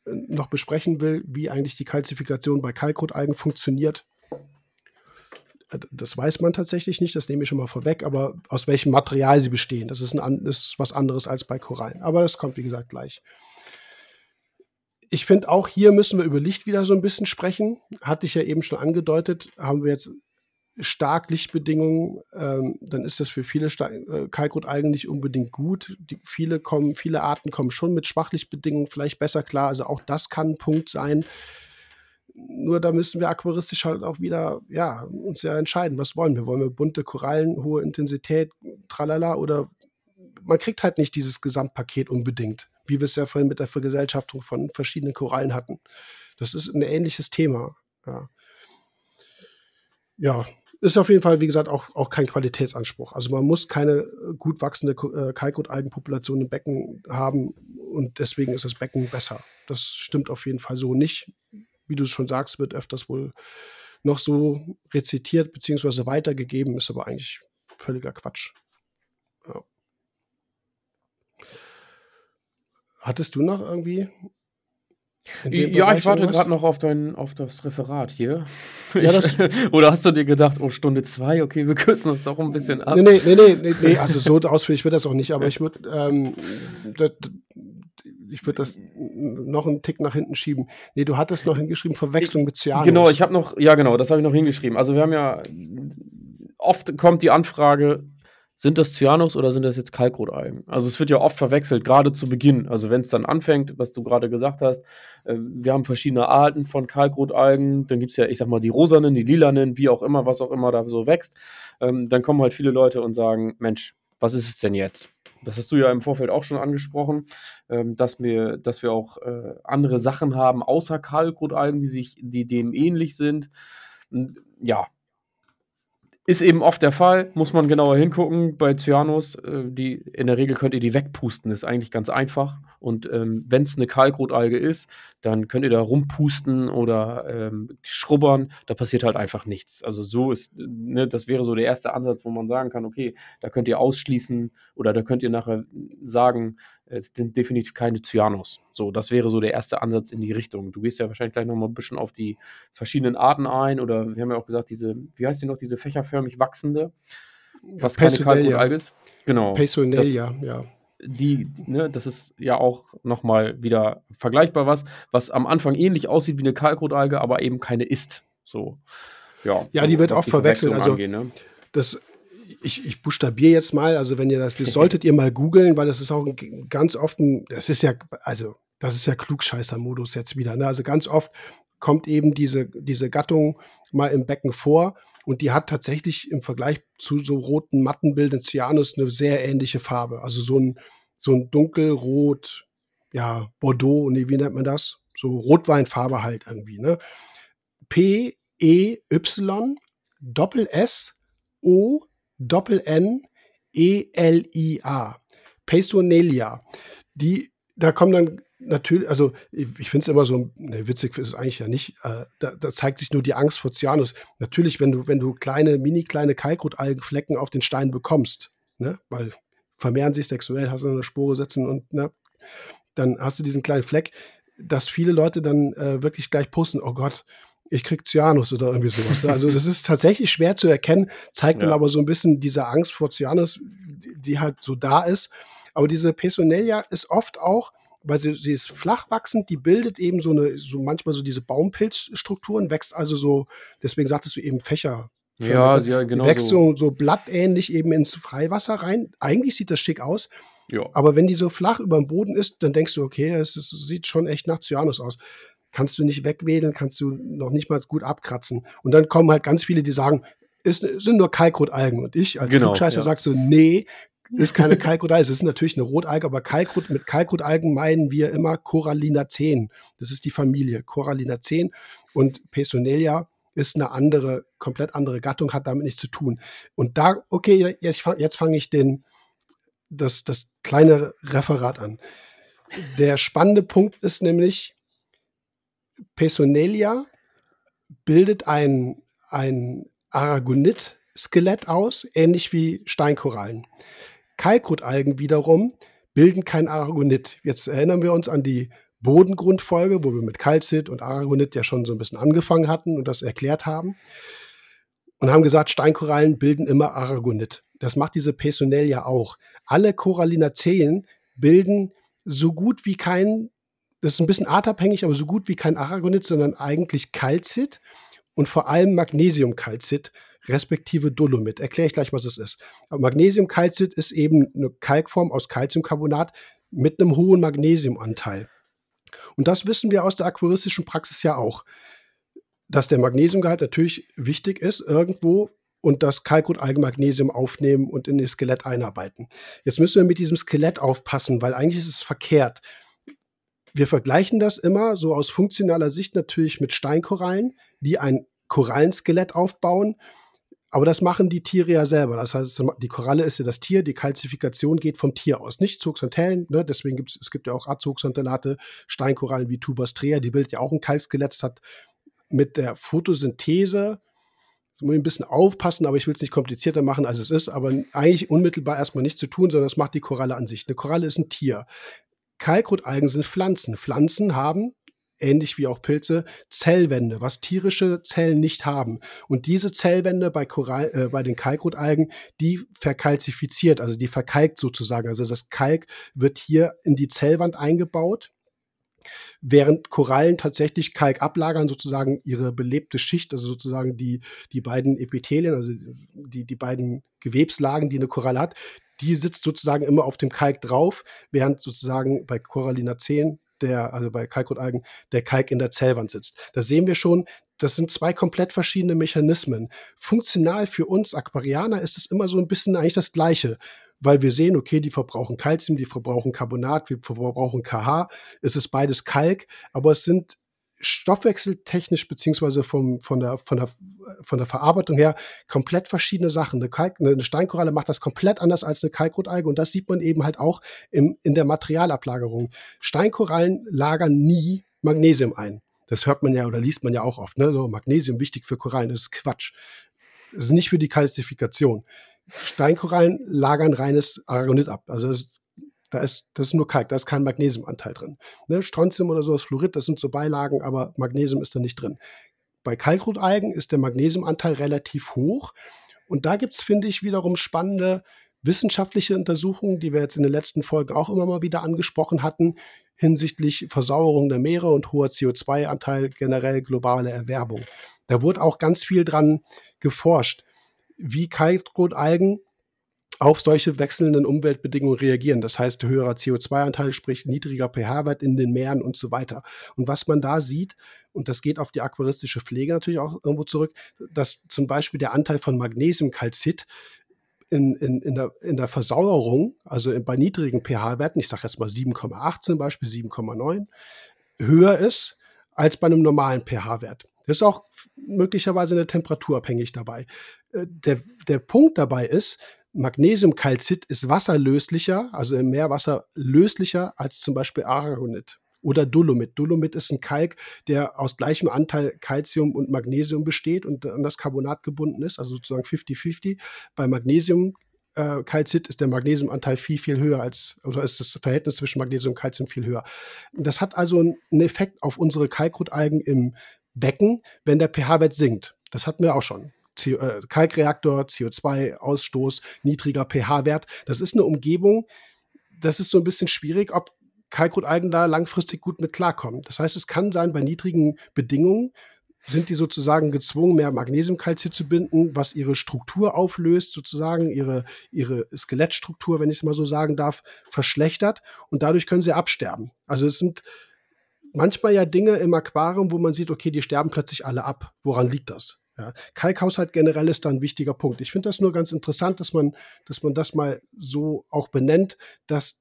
noch besprechen will, wie eigentlich die Kalzifikation bei Kalkrotalgen funktioniert. Äh, das weiß man tatsächlich nicht, das nehme ich schon mal vorweg, aber aus welchem Material sie bestehen, das ist, ein, ist was anderes als bei Korallen. Aber das kommt, wie gesagt, gleich. Ich finde, auch hier müssen wir über Licht wieder so ein bisschen sprechen. Hatte ich ja eben schon angedeutet, haben wir jetzt stark Lichtbedingungen, ähm, dann ist das für viele äh, Kalkrotalgen nicht unbedingt gut. Die, viele, kommen, viele Arten kommen schon mit Schwachlichtbedingungen vielleicht besser klar. Also auch das kann ein Punkt sein. Nur da müssen wir aquaristisch halt auch wieder, ja, uns ja entscheiden, was wollen wir? Wollen wir bunte Korallen, hohe Intensität, tralala, oder man kriegt halt nicht dieses Gesamtpaket unbedingt, wie wir es ja vorhin mit der Vergesellschaftung von verschiedenen Korallen hatten. Das ist ein ähnliches Thema. Ja. Ja, ist auf jeden Fall, wie gesagt, auch, auch kein Qualitätsanspruch. Also man muss keine äh, gut wachsende äh, Kalkrotalgenpopulation im Becken haben und deswegen ist das Becken besser. Das stimmt auf jeden Fall so nicht. Wie du schon sagst, wird öfters wohl noch so rezitiert bzw. weitergegeben, ist aber eigentlich völliger Quatsch. Ja. Hattest du noch irgendwie ja, ich warte gerade noch auf, dein, auf das Referat hier. Ja, das <laughs> Oder hast du dir gedacht, oh, Stunde zwei, okay, wir kürzen das doch ein bisschen ab? Nee, nee, nee, nee, nee also so <laughs> ausführlich wird das auch nicht, aber ich würde ähm, ich würde das noch einen Tick nach hinten schieben. Nee, du hattest noch hingeschrieben, Verwechslung mit Cyanus. Genau, ich habe noch, ja genau, das habe ich noch hingeschrieben. Also wir haben ja, oft kommt die Anfrage, sind das Cyanus oder sind das jetzt Kalkrotalgen? Also es wird ja oft verwechselt, gerade zu Beginn. Also wenn es dann anfängt, was du gerade gesagt hast, äh, wir haben verschiedene Arten von Kalkrotalgen, dann gibt es ja, ich sag mal, die rosanen, die lilanen, wie auch immer, was auch immer da so wächst. Ähm, dann kommen halt viele Leute und sagen, Mensch, was ist es denn jetzt? Das hast du ja im Vorfeld auch schon angesprochen, ähm, dass, wir, dass wir auch äh, andere Sachen haben, außer Kalkrotalgen, die sich, die dem ähnlich sind. Ja, ist eben oft der Fall, muss man genauer hingucken. Bei Cyanus, äh, die, in der Regel könnt ihr die wegpusten, ist eigentlich ganz einfach. Und ähm, wenn es eine Kalkrotalge ist, dann könnt ihr da rumpusten oder ähm, schrubbern, da passiert halt einfach nichts. Also so ist, ne, das wäre so der erste Ansatz, wo man sagen kann, okay, da könnt ihr ausschließen oder da könnt ihr nachher sagen, es sind definitiv keine Cyanos. So, das wäre so der erste Ansatz in die Richtung. Du gehst ja wahrscheinlich gleich nochmal ein bisschen auf die verschiedenen Arten ein oder wir haben ja auch gesagt, diese, wie heißt die noch, diese fächerförmig wachsende, was keine Kalkrotalge ist. Genau. Pesonelia, ja. die, ne, das ist ja auch nochmal wieder vergleichbar was, was am Anfang ähnlich aussieht wie eine Kalkrotalge, aber eben keine ist. So, ja. Ja, die wird oft verwechselt. Also, angeht, ne? das, ich, ich buchstabiere jetzt mal, also wenn ihr das, das solltet ihr mal googeln, weil das ist auch ganz oft ein, das ist ja, also, das ist ja Klugscheißer-Modus jetzt wieder, ne? Also ganz oft kommt eben diese, diese Gattung mal im Becken vor und die hat tatsächlich im Vergleich zu so roten Mattenbildern Cyanus eine sehr ähnliche Farbe. Also so ein, so ein dunkelrot, ja, Bordeaux, nee, wie nennt man das? So Rotweinfarbe halt irgendwie, ne? P, E, Y, Doppel S, O, Doppel N, E, L, I, A. Pesonelia. Die, da kommen dann natürlich, also ich, ich finde es immer so, ne, witzig ist es eigentlich ja nicht, äh, da, da, zeigt sich nur die Angst vor Cyanus. Natürlich, wenn du, wenn du kleine, mini kleine Kalkrotalgenflecken auf den Stein bekommst, ne, weil vermehren sich sexuell, hast du eine Spore setzen und ne, dann hast du diesen kleinen Fleck, dass viele Leute dann äh, wirklich gleich posten, oh Gott, ich krieg Cyanus oder irgendwie sowas. Ne? Also das ist tatsächlich schwer zu erkennen, zeigt ja. dann aber so ein bisschen diese Angst vor Cyanus, die, halt so da ist. Aber diese Personelia ist oft auch weil sie, sie ist flach wachsend, die bildet eben so eine, so manchmal so diese Baumpilzstrukturen, wächst also so, deswegen sagtest du eben Fächer. Ja, ja, genau. Wächst so, so blattähnlich eben ins Freiwasser rein. Eigentlich sieht das schick aus. Ja. Aber wenn die so flach über dem Boden ist, dann denkst du, okay, es, es sieht schon echt nach Cyanus aus. Kannst du nicht wegwedeln, kannst du noch nicht mal gut abkratzen. Und dann kommen halt ganz viele, die sagen, es sind nur Kalkrotalgen. Und ich als genau, Klugscheißer ja. sagst so, nee, ist keine Kalkrot Es ist natürlich eine Rotalge, aber Kalkrot, mit Kalkrotalgen meinen wir immer Corallinaceen. Das ist die Familie Corallinaceen und Pesonelia ist eine andere, komplett andere Gattung, hat damit nichts zu tun. Und da, okay, jetzt fange fang ich den, das, das kleine Referat an. Der spannende Punkt ist nämlich, Pesonelia bildet ein, ein Aragonit-Skelett aus, ähnlich wie Steinkorallen. Kalkrotalgen wiederum bilden kein Aragonit. Jetzt erinnern wir uns an die Bodengrundfolge, wo wir mit Calcit und Aragonit ja schon so ein bisschen angefangen hatten und das erklärt haben. Und haben gesagt, Steinkorallen bilden immer Aragonit. Das macht diese Pesonell auch. Alle Corallinaceen bilden so gut wie kein, das ist ein bisschen artabhängig, aber so gut wie kein Aragonit, sondern eigentlich Calcit und vor allem Magnesiumkalzit respektive Dolomit. Erkläre ich gleich, was es ist. Magnesiumkalzit ist eben eine Kalkform aus Calciumcarbonat mit einem hohen Magnesiumanteil. Und das wissen wir aus der aquaristischen Praxis ja auch, dass der Magnesiumgehalt natürlich wichtig ist irgendwo und das Kalkrotalgen Magnesium aufnehmen und in das Skelett einarbeiten. Jetzt müssen wir mit diesem Skelett aufpassen, weil eigentlich ist es verkehrt. Wir vergleichen das immer so aus funktionaler Sicht natürlich mit Steinkorallen, die ein Korallenskelett aufbauen aber das machen die Tiere ja selber. Das heißt, die Koralle ist ja das Tier, die Kalzifikation geht vom Tier aus. Nicht Zooxanthellen, ne? deswegen gibt es, gibt ja auch Azooxanthellate, Steinkorallen wie Tubastrea, die bildet ja auch ein Kalkskelett. Das hat mit der Photosynthese, das muss ich ein bisschen aufpassen, aber ich will es nicht komplizierter machen, als es ist, aber eigentlich unmittelbar erstmal nichts zu tun, sondern das macht die Koralle an sich. Eine Koralle ist ein Tier. Kalkrotalgen sind Pflanzen. Pflanzen haben ähnlich wie auch Pilze, Zellwände, was tierische Zellen nicht haben. Und diese Zellwände bei, Korall, äh, bei den Kalkrotalgen, die verkalzifiziert, also die verkalkt sozusagen. Also das Kalk wird hier in die Zellwand eingebaut während Korallen tatsächlich Kalk ablagern, sozusagen ihre belebte Schicht, also sozusagen die, die beiden Epithelien, also die, die beiden Gewebslagen, die eine Koralle hat, die sitzt sozusagen immer auf dem Kalk drauf, während sozusagen bei Corallinaceen der, also bei Kalkrotalgen, der Kalk in der Zellwand sitzt. Da sehen wir schon, das sind zwei komplett verschiedene Mechanismen. Funktional für uns Aquarianer ist es immer so ein bisschen eigentlich das Gleiche, weil wir sehen, okay, die verbrauchen Kalzium, die verbrauchen Carbonat, wir verbrauchen KH, es ist beides Kalk, aber es sind stoffwechseltechnisch beziehungsweise vom, von, der, von, der, von der Verarbeitung her komplett verschiedene Sachen. Eine, Kalk, eine Steinkoralle macht das komplett anders als eine Kalkrotalge und das sieht man eben halt auch im, in der Materialablagerung. Steinkorallen lagern nie Magnesium ein. Das hört man ja oder liest man ja auch oft. Ne? So, Magnesium wichtig für Korallen, das ist Quatsch. Das ist nicht für die Kalzifikation. Steinkorallen lagern reines Aragonit ab. Also das ist da ist, das ist nur Kalk, da ist kein Magnesiumanteil drin. Ne? Strontium oder sowas, Fluorid, das sind so Beilagen, aber Magnesium ist da nicht drin. Bei Kalkrotalgen ist der Magnesiumanteil relativ hoch. Und da gibt es, finde ich, wiederum spannende wissenschaftliche Untersuchungen, die wir jetzt in den letzten Folgen auch immer mal wieder angesprochen hatten, hinsichtlich Versauerung der Meere und hoher CO2-Anteil, generell globale Erwerbung. Da wurde auch ganz viel dran geforscht, wie Kalkrot-Algen auf solche wechselnden Umweltbedingungen reagieren. Das heißt, höherer CO2-Anteil, sprich niedriger pH-Wert in den Meeren und so weiter. Und was man da sieht, und das geht auf die aquaristische Pflege natürlich auch irgendwo zurück, dass zum Beispiel der Anteil von Magnesiumkalzit in, in, in, der, in der Versauerung, also bei niedrigen pH-Werten, ich sage jetzt mal 7,8 zum Beispiel, 7,9, höher ist als bei einem normalen pH-Wert. Das ist auch möglicherweise eine temperaturabhängig dabei. Äh, der, der Punkt dabei ist, Magnesiumkalzit ist wasserlöslicher, also im Meerwasser löslicher als zum Beispiel Aragonit oder Dolomit. Dolomit ist ein Kalk, der aus gleichem Anteil Calcium und Magnesium besteht und an das Carbonat gebunden ist, also sozusagen 50-50. Bei Magnesium äh, ist der Magnesiumanteil viel, viel höher als, oder ist das Verhältnis zwischen Magnesium und Calcium viel höher. Das hat also einen Effekt auf unsere Kalkrotalgen im Becken, wenn der pH-Wert sinkt. Das hatten wir auch schon. CO, äh, Kalkreaktor, CO2-Ausstoß, niedriger pH-Wert. Das ist eine Umgebung, das ist so ein bisschen schwierig, ob Kalkrotalgen da langfristig gut mit klarkommen. Das heißt, es kann sein, bei niedrigen Bedingungen sind die sozusagen gezwungen, mehr Magnesiumkalzit zu binden, was ihre Struktur auflöst, sozusagen ihre, ihre Skelettstruktur, wenn ich es mal so sagen darf, verschlechtert und dadurch können sie absterben. Also es sind manchmal ja Dinge im Aquarium, wo man sieht, okay, die sterben plötzlich alle ab. Woran liegt das? Ja, Kalkhaushalt generell ist da ein wichtiger Punkt. Ich finde das nur ganz interessant, dass man, dass man das mal so auch benennt, dass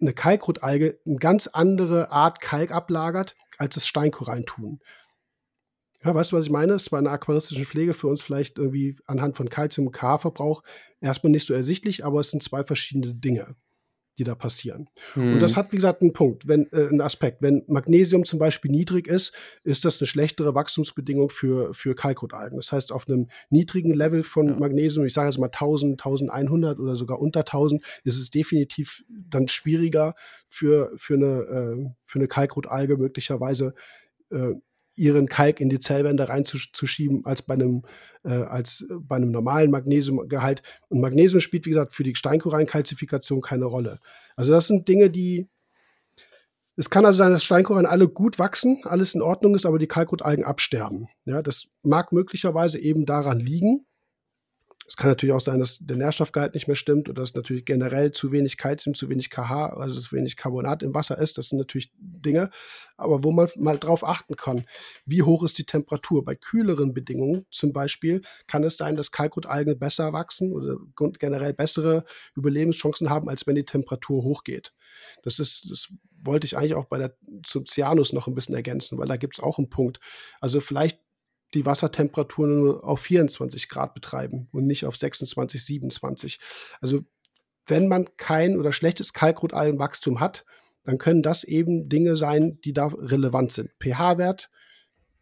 eine Kalkrotalge eine ganz andere Art Kalk ablagert, als es Steinkorallen tun. Ja, weißt du, was ich meine? Es ist bei einer aquaristischen Pflege für uns vielleicht irgendwie anhand von Kalzium- und K-Verbrauch erstmal nicht so ersichtlich, aber es sind zwei verschiedene Dinge die da passieren. Hm. Und das hm. hat, wie gesagt, einen Punkt, wenn, äh, einen Aspekt. Wenn Magnesium zum Beispiel niedrig ist, ist das eine schlechtere Wachstumsbedingung für, für Kalkrotalgen. Das heißt, auf einem niedrigen Level von ja. Magnesium, ich sage jetzt mal 1000, 1100 oder sogar unter 1000, ist es definitiv dann schwieriger für, für eine, äh, für eine Kalkrotalge möglicherweise äh, ihren Kalk in die Zellwände reinzuschieben als bei einem, äh, als bei einem normalen Magnesiumgehalt. Und Magnesium spielt, wie gesagt, für die Steinkorallenkalzifikation keine Rolle. Also das sind Dinge, die es kann also sein, dass Steinkorallen alle gut wachsen, alles in Ordnung ist, aber die Kalkrotalgen absterben. Ja, das mag möglicherweise eben daran liegen, es kann natürlich auch sein, dass der Nährstoffgehalt nicht mehr stimmt oder dass natürlich generell zu wenig Kalzium, zu wenig KH, also zu wenig Carbonat im Wasser ist. Das sind natürlich Dinge, aber wo man mal drauf achten kann, wie hoch ist die Temperatur. Bei kühleren Bedingungen zum Beispiel kann es sein, dass Kalkrotalgen besser wachsen oder generell bessere Überlebenschancen haben, als wenn die Temperatur hochgeht. Das ist, das wollte ich eigentlich auch bei der zum Cyanus noch ein bisschen ergänzen, weil da gibt es auch einen Punkt. Also vielleicht die Wassertemperatur nur auf 24 Grad betreiben und nicht auf 26, 27. Also wenn man kein oder schlechtes Kalkrotalgenwachstum hat, dann können das eben Dinge sein, die da relevant sind. pH-Wert,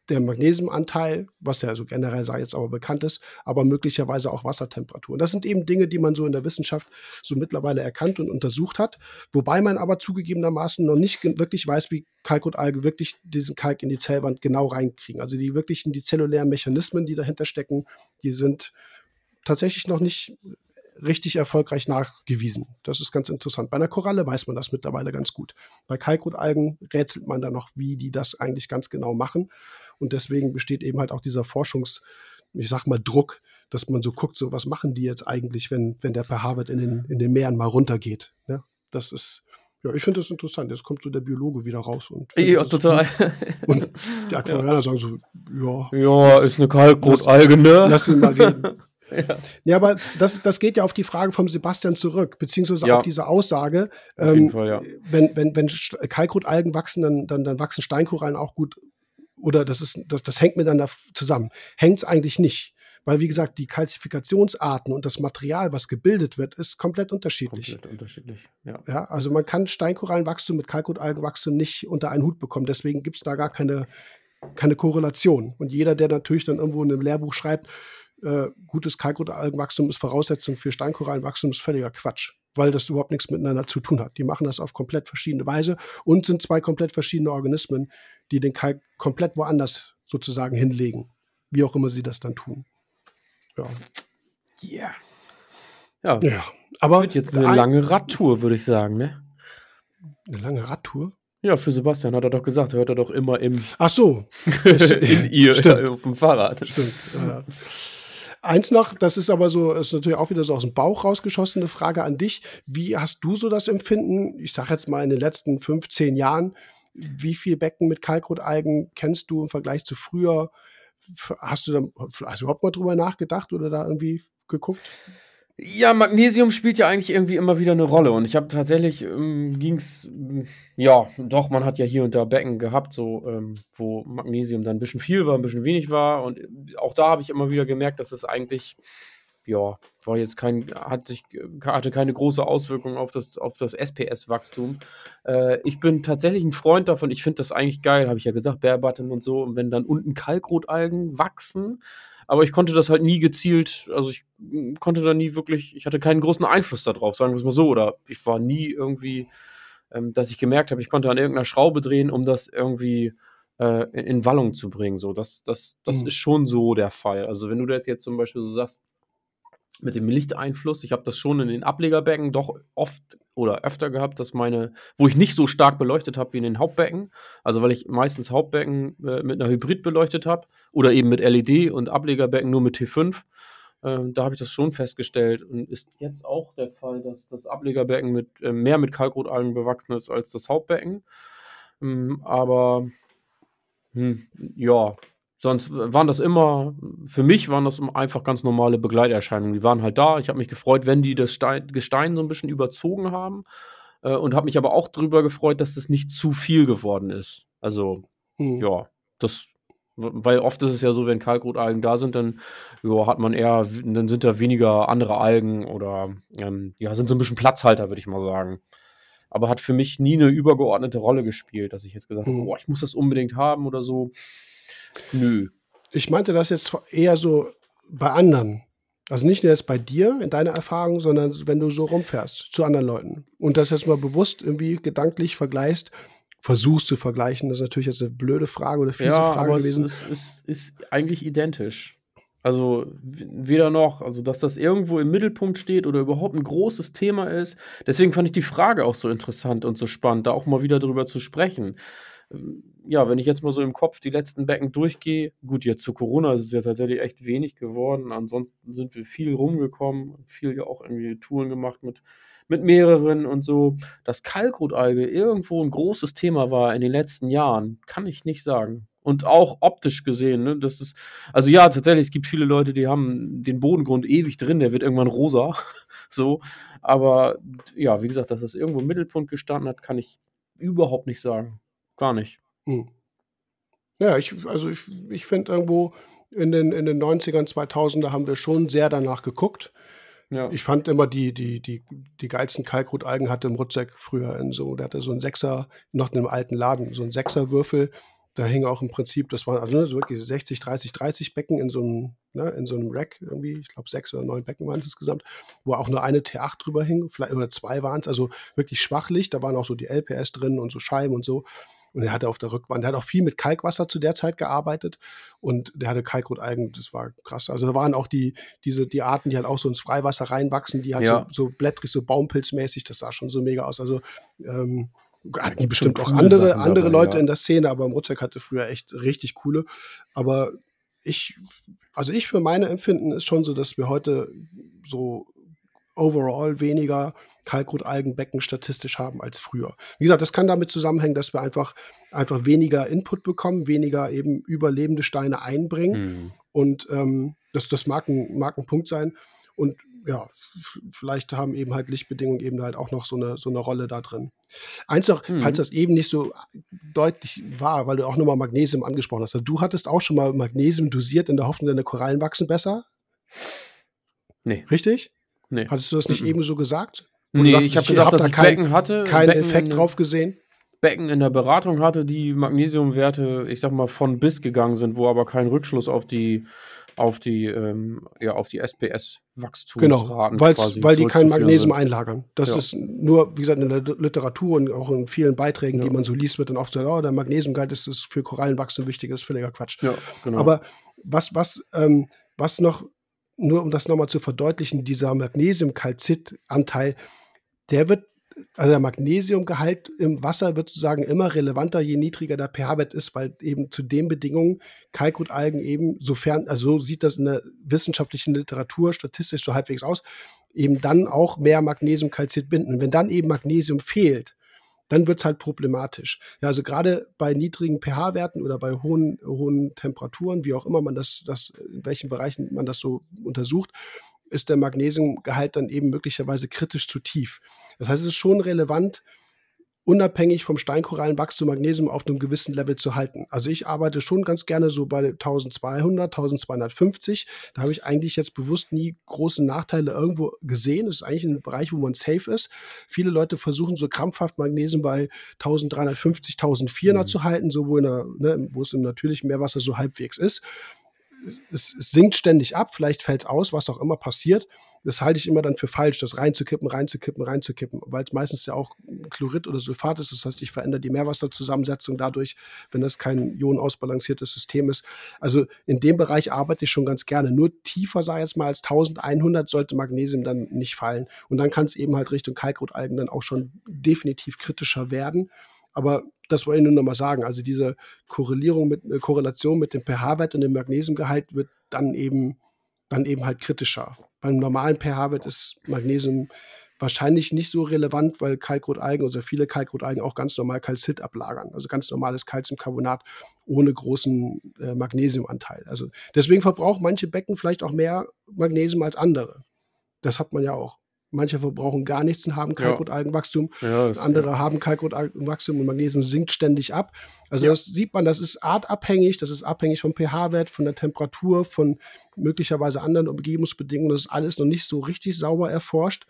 der Magnesiumanteil, was ja so generell sei jetzt aber bekannt ist, aber möglicherweise auch Wassertemperatur. Und das sind eben Dinge, die man so in der Wissenschaft so mittlerweile erkannt und untersucht hat, wobei man aber zugegebenermaßen noch nicht wirklich weiß, wie Kalk und Alge wirklich diesen Kalk in die Zellwand genau reinkriegen. Also die wirklichen, die zellulären Mechanismen, die dahinter stecken, die sind tatsächlich noch nicht richtig erfolgreich nachgewiesen. Das ist ganz interessant. Bei einer Koralle weiß man das mittlerweile ganz gut. Bei Kalkrotalgen rätselt man da noch, wie die das eigentlich ganz genau machen. Und deswegen besteht eben halt auch dieser Forschungs, ich sag mal, Druck, dass man so guckt, so was machen die jetzt eigentlich, wenn, wenn der pH-Wert in den, in den Meeren mal runtergeht. Ja, das ist, ja, ich finde das interessant. Jetzt kommt so der Biologe wieder raus und. Ja, total. Und <laughs> die Aquarianer ja. sagen so, ja. Ja, ist eine Kalkrotalge, ne? Lass ihn mal reden. <laughs> Ja. ja, aber das, das geht ja auf die Frage vom Sebastian zurück, beziehungsweise ja. auf diese Aussage, ähm, Fall, ja. wenn, wenn, wenn Kalkrotalgen wachsen, dann, dann, dann wachsen Steinkorallen auch gut oder das ist, das, das hängt miteinander zusammen. Hängt es eigentlich nicht. Weil, wie gesagt, die Kalzifikationsarten und das Material, was gebildet wird, ist komplett unterschiedlich. Komplett unterschiedlich, ja. ja also man kann Steinkorallenwachstum mit Kalkotalgenwachstum nicht unter einen Hut bekommen. Deswegen gibt es da gar keine, keine Korrelation. Und jeder, der natürlich dann irgendwo in einem Lehrbuch schreibt, äh, gutes Kalkotalgenwachstum ist Voraussetzung für Steinkorallenwachstum, ist völliger Quatsch weil das überhaupt nichts miteinander zu tun hat. Die machen das auf komplett verschiedene Weise und sind zwei komplett verschiedene Organismen, die den Kalk komplett woanders sozusagen hinlegen. Wie auch immer sie das dann tun. Ja. Yeah. Ja. ja. Aber wird jetzt eine ein, lange Radtour, würde ich sagen, ne? Eine lange Radtour? Ja, für Sebastian hat er doch gesagt, hört er doch immer im. Ach so. <laughs> in ihr, Stimmt. auf dem Fahrrad. Stimmt. Ja. Eins noch, das ist aber so, ist natürlich auch wieder so aus dem Bauch rausgeschossene Frage an dich. Wie hast du so das Empfinden? Ich sage jetzt mal in den letzten 15 Jahren, wie viel Becken mit Kalkrotalgen kennst du im Vergleich zu früher? Hast du da also überhaupt mal drüber nachgedacht oder da irgendwie geguckt? Ja, Magnesium spielt ja eigentlich irgendwie immer wieder eine Rolle. Und ich habe tatsächlich, ähm, ging es, ja, doch, man hat ja hier und da Becken gehabt, so, ähm, wo Magnesium dann ein bisschen viel war, ein bisschen wenig war. Und auch da habe ich immer wieder gemerkt, dass es eigentlich, ja, war jetzt kein, hat sich, hatte keine große Auswirkung auf das, auf das SPS-Wachstum. Äh, ich bin tatsächlich ein Freund davon. Ich finde das eigentlich geil, habe ich ja gesagt, Bear Button und so. Und wenn dann unten Kalkrotalgen wachsen, aber ich konnte das halt nie gezielt, also ich konnte da nie wirklich, ich hatte keinen großen Einfluss darauf, sagen wir es mal so, oder ich war nie irgendwie, ähm, dass ich gemerkt habe, ich konnte an irgendeiner Schraube drehen, um das irgendwie äh, in, in, Wallung zu bringen. So, das, das, das mhm. ist schon so der Fall. Also wenn du da jetzt, jetzt zum Beispiel so sagst, mit dem Lichteinfluss. Ich habe das schon in den Ablegerbecken doch oft oder öfter gehabt, dass meine, wo ich nicht so stark beleuchtet habe wie in den Hauptbecken, also weil ich meistens Hauptbecken äh, mit einer Hybrid beleuchtet habe oder eben mit LED und Ablegerbecken nur mit T5. Äh, da habe ich das schon festgestellt und ist jetzt auch der Fall, dass das Ablegerbecken mit, äh, mehr mit Kalkrotalgen bewachsen ist als das Hauptbecken. Ähm, aber hm, ja, Sonst waren das immer, für mich waren das einfach ganz normale Begleiterscheinungen. Die waren halt da. Ich habe mich gefreut, wenn die das Stein, Gestein so ein bisschen überzogen haben. Äh, und habe mich aber auch darüber gefreut, dass das nicht zu viel geworden ist. Also, mhm. ja, das, weil oft ist es ja so, wenn Kalkrotalgen da sind, dann ja, hat man eher, dann sind da weniger andere Algen oder ähm, ja, sind so ein bisschen Platzhalter, würde ich mal sagen. Aber hat für mich nie eine übergeordnete Rolle gespielt, dass ich jetzt gesagt habe, mhm. boah, ich muss das unbedingt haben oder so. Nö. Ich meinte das jetzt eher so bei anderen. Also nicht nur jetzt bei dir in deiner Erfahrung, sondern wenn du so rumfährst zu anderen Leuten und das jetzt mal bewusst irgendwie gedanklich vergleichst, versuchst zu vergleichen, das ist natürlich jetzt eine blöde Frage oder fiese ja, Frage aber gewesen. Es ist, ist, ist eigentlich identisch. Also weder noch, also dass das irgendwo im Mittelpunkt steht oder überhaupt ein großes Thema ist. Deswegen fand ich die Frage auch so interessant und so spannend, da auch mal wieder drüber zu sprechen ja, wenn ich jetzt mal so im Kopf die letzten Becken durchgehe, gut, jetzt zu Corona ist es ja tatsächlich echt wenig geworden. Ansonsten sind wir viel rumgekommen, viel ja auch irgendwie Touren gemacht mit, mit mehreren und so. Dass Kalkrotalge irgendwo ein großes Thema war in den letzten Jahren, kann ich nicht sagen. Und auch optisch gesehen, ne, das ist, also ja, tatsächlich, es gibt viele Leute, die haben den Bodengrund ewig drin, der wird irgendwann rosa, <laughs> so. Aber ja, wie gesagt, dass das irgendwo im Mittelpunkt gestanden hat, kann ich überhaupt nicht sagen. Gar nicht. Hm. Ja, ich, also ich, ich finde irgendwo in den, in den 90ern, 2000er haben wir schon sehr danach geguckt. Ja. Ich fand immer die, die, die, die geilsten Kalkrotalgen hatte im Rucksack früher in so, der hatte so einen Sechser, noch in einem alten Laden, so einen Sechserwürfel. Da hing auch im Prinzip, das waren also so wirklich 60, 30, 30 Becken in so einem, ne, in so einem Rack irgendwie, ich glaube sechs oder neun Becken waren es insgesamt, wo auch nur eine T8 drüber hing, vielleicht oder zwei waren es, also wirklich Schwachlicht, da waren auch so die LPS drin und so Scheiben und so. Und er hatte auf der Rückwand, er hat auch viel mit Kalkwasser zu der Zeit gearbeitet und der hatte Kalkrotalgen, das war krass. Also da waren auch die, diese, die Arten, die halt auch so ins Freiwasser reinwachsen, die halt ja. so, so blättrig, so baumpilzmäßig, das sah schon so mega aus. Also ähm, hatten bestimmt auch andere, andere dabei, Leute ja. in der Szene, aber Mozek hatte früher echt richtig coole. Aber ich, also ich für meine Empfinden ist schon so, dass wir heute so overall weniger Kalkrotalgenbecken statistisch haben als früher. Wie gesagt, das kann damit zusammenhängen, dass wir einfach, einfach weniger Input bekommen, weniger eben überlebende Steine einbringen. Mhm. Und ähm, das, das mag, ein, mag ein Punkt sein. Und ja, vielleicht haben eben halt Lichtbedingungen eben halt auch noch so eine, so eine Rolle da drin. Eins noch, mhm. falls das eben nicht so deutlich war, weil du auch nochmal Magnesium angesprochen hast. Also du hattest auch schon mal Magnesium dosiert in der Hoffnung, deine Korallen wachsen besser? Nee. Richtig? Nee. Hattest du das nicht mhm. eben so gesagt? Nee, sagst, ich habe gesagt, hab dass da ich kein, Becken hatte. Keinen Effekt drauf gesehen. Becken in der Beratung hatte, die Magnesiumwerte, ich sag mal, von bis gegangen sind, wo aber kein Rückschluss auf die auf die, ähm, ja, auf die SPS-Wachstumsraten Genau, weil die kein Magnesium einlagern. Das ja. ist nur, wie gesagt, in der Literatur und auch in vielen Beiträgen, ja. die man so liest, wird dann oft gesagt, oh, der Magnesiumgehalt ist, ist für Korallenwachstum wichtig, das ist völliger Quatsch. Ja, genau. Aber was, was, ähm, was noch nur um das nochmal zu verdeutlichen, dieser Magnesium-Calcit-Anteil, der wird, also der Magnesiumgehalt im Wasser wird sozusagen immer relevanter, je niedriger der pH-Wert ist, weil eben zu den Bedingungen Kalkutalgen eben, sofern, also so sieht das in der wissenschaftlichen Literatur statistisch so halbwegs aus, eben dann auch mehr Magnesium-Calcit binden. Und wenn dann eben Magnesium fehlt, dann wird es halt problematisch. Ja, also gerade bei niedrigen pH-Werten oder bei hohen, hohen Temperaturen, wie auch immer man das, das, in welchen Bereichen man das so untersucht, ist der Magnesiumgehalt dann eben möglicherweise kritisch zu tief. Das heißt, es ist schon relevant, unabhängig vom Steinkorallenwachstum Magnesium auf einem gewissen Level zu halten. Also ich arbeite schon ganz gerne so bei 1200, 1250. Da habe ich eigentlich jetzt bewusst nie große Nachteile irgendwo gesehen. Das ist eigentlich ein Bereich, wo man safe ist. Viele Leute versuchen so krampfhaft Magnesium bei 1350, 1400 mhm. zu halten, so wo, der, ne, wo es im natürlichen Meerwasser so halbwegs ist es, es sinkt ständig ab, vielleicht fällt es aus, was auch immer passiert. Das halte ich immer dann für falsch, das reinzukippen, reinzukippen, reinzukippen, weil es meistens ja auch Chlorid oder Sulfat ist. Das heißt, ich verändere die Meerwasserzusammensetzung dadurch, wenn das kein ionenausbalanciertes System ist. Also in dem Bereich arbeite ich schon ganz gerne. Nur tiefer, sage ich jetzt mal, als 1100 sollte Magnesium dann nicht fallen. Und dann kann es eben halt Richtung Kalkrotalgen dann auch schon definitiv kritischer werden. Aber das wollte ich nur noch mal sagen. Also diese Korrelierung mit äh, Korrelation mit dem pH-Wert und dem Magnesiumgehalt wird dann eben dann eben halt kritischer. Beim normalen pH-Wert ist Magnesium wahrscheinlich nicht so relevant, weil Kalkrotalgen, also viele Kalkrotalgen auch ganz normal Calcit ablagern, also ganz normales Calciumcarbonat ohne großen äh, Magnesiumanteil. Also deswegen verbrauchen manche Becken vielleicht auch mehr Magnesium als andere. Das hat man ja auch. Manche verbrauchen gar nichts und haben Kalkrotalgenwachstum. Ja, andere ja. haben Kalkrotalgenwachstum und Magnesium sinkt ständig ab. Also ja. das sieht man, das ist artabhängig, das ist abhängig vom pH-Wert, von der Temperatur, von möglicherweise anderen Umgebungsbedingungen. Das ist alles noch nicht so richtig sauber erforscht.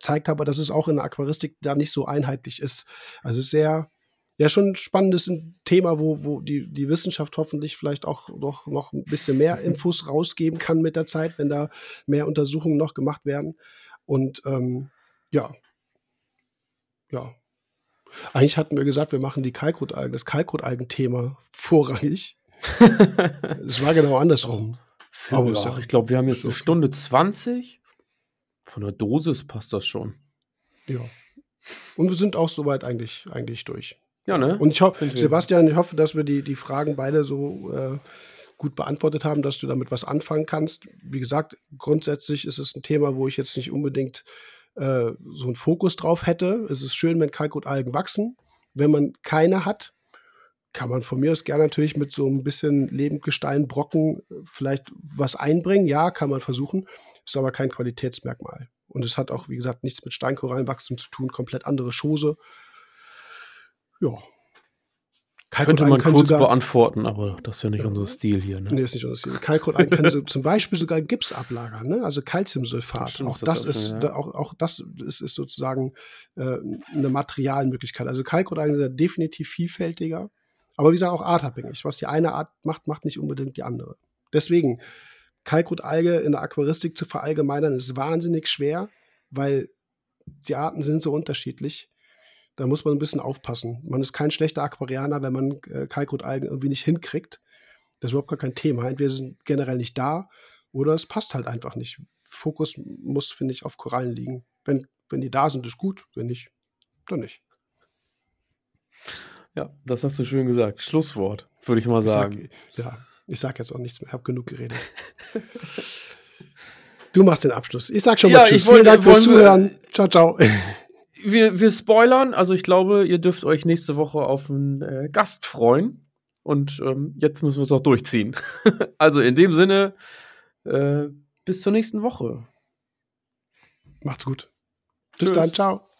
Zeigt aber, dass es auch in der Aquaristik da nicht so einheitlich ist. Also sehr, ja, schon ein spannendes Thema, wo, wo die, die Wissenschaft hoffentlich vielleicht auch noch, noch ein bisschen mehr Infos rausgeben kann mit der Zeit, wenn da mehr Untersuchungen noch gemacht werden. Und ähm, ja, ja. Eigentlich hatten wir gesagt, wir machen die Kalkrotalgen, das Kalkrotalgen-Thema vorrangig. <laughs> es war genau andersrum. Aber ja, ich glaube, wir haben jetzt eine Stunde 20. Von der Dosis passt das schon. Ja. Und wir sind auch soweit eigentlich, eigentlich durch. Ja, ne? Und ich hoffe, Sebastian, ich hoffe, dass wir die, die Fragen beide so äh, gut beantwortet haben, dass du damit was anfangen kannst. Wie gesagt, grundsätzlich ist es ein Thema, wo ich jetzt nicht unbedingt äh, so einen Fokus drauf hätte. Es ist schön, wenn Kalkutalgen wachsen. Wenn man keine hat, kann man von mir aus gerne natürlich mit so ein bisschen Lebendgestein, Brocken äh, vielleicht was einbringen. Ja, kann man versuchen. Ist aber kein Qualitätsmerkmal. Und es hat auch, wie gesagt, nichts mit Steinkorallenwachstum zu tun. Komplett andere Chose. Ja, könnte man kurz sogar, beantworten, aber das ist ja nicht ja, unser Stil hier. Ne? Nee, ist nicht unser Stil. Kalkrotalgen können so, zum Beispiel sogar Gips ablagern, ne? also Calciumsulfat. Auch das, das ist, ja. auch, auch das ist, ist sozusagen äh, eine Materialmöglichkeit. Also Kalkrotalgen sind definitiv vielfältiger, aber wie gesagt auch artabhängig. Was die eine Art macht, macht nicht unbedingt die andere. Deswegen, Kalkrotalge in der Aquaristik zu verallgemeinern, ist wahnsinnig schwer, weil die Arten sind so unterschiedlich da muss man ein bisschen aufpassen. Man ist kein schlechter Aquarianer, wenn man äh, Kalkrotalgen irgendwie nicht hinkriegt. Das ist überhaupt gar kein Thema. Entweder sie sind generell nicht da oder es passt halt einfach nicht. Fokus muss, finde ich, auf Korallen liegen. Wenn, wenn die da sind, ist gut. Wenn nicht, dann nicht. Ja, das hast du schön gesagt. Schlusswort, würde ich mal sagen. Ich sag, ja, ich sage jetzt auch nichts mehr. Ich habe genug geredet. <laughs> du machst den Abschluss. Ich sag schon mal ja, Tschüss. Vielen Dank fürs Zuhören. Ciao, ciao <laughs> wir, wir spoilern. Also ich glaube, ihr dürft euch nächste Woche auf einen äh, Gast freuen. Und ähm, jetzt müssen wir es auch durchziehen. <laughs> also in dem Sinne, äh, bis zur nächsten Woche. Macht's gut. Bis Tschüss. dann. Ciao.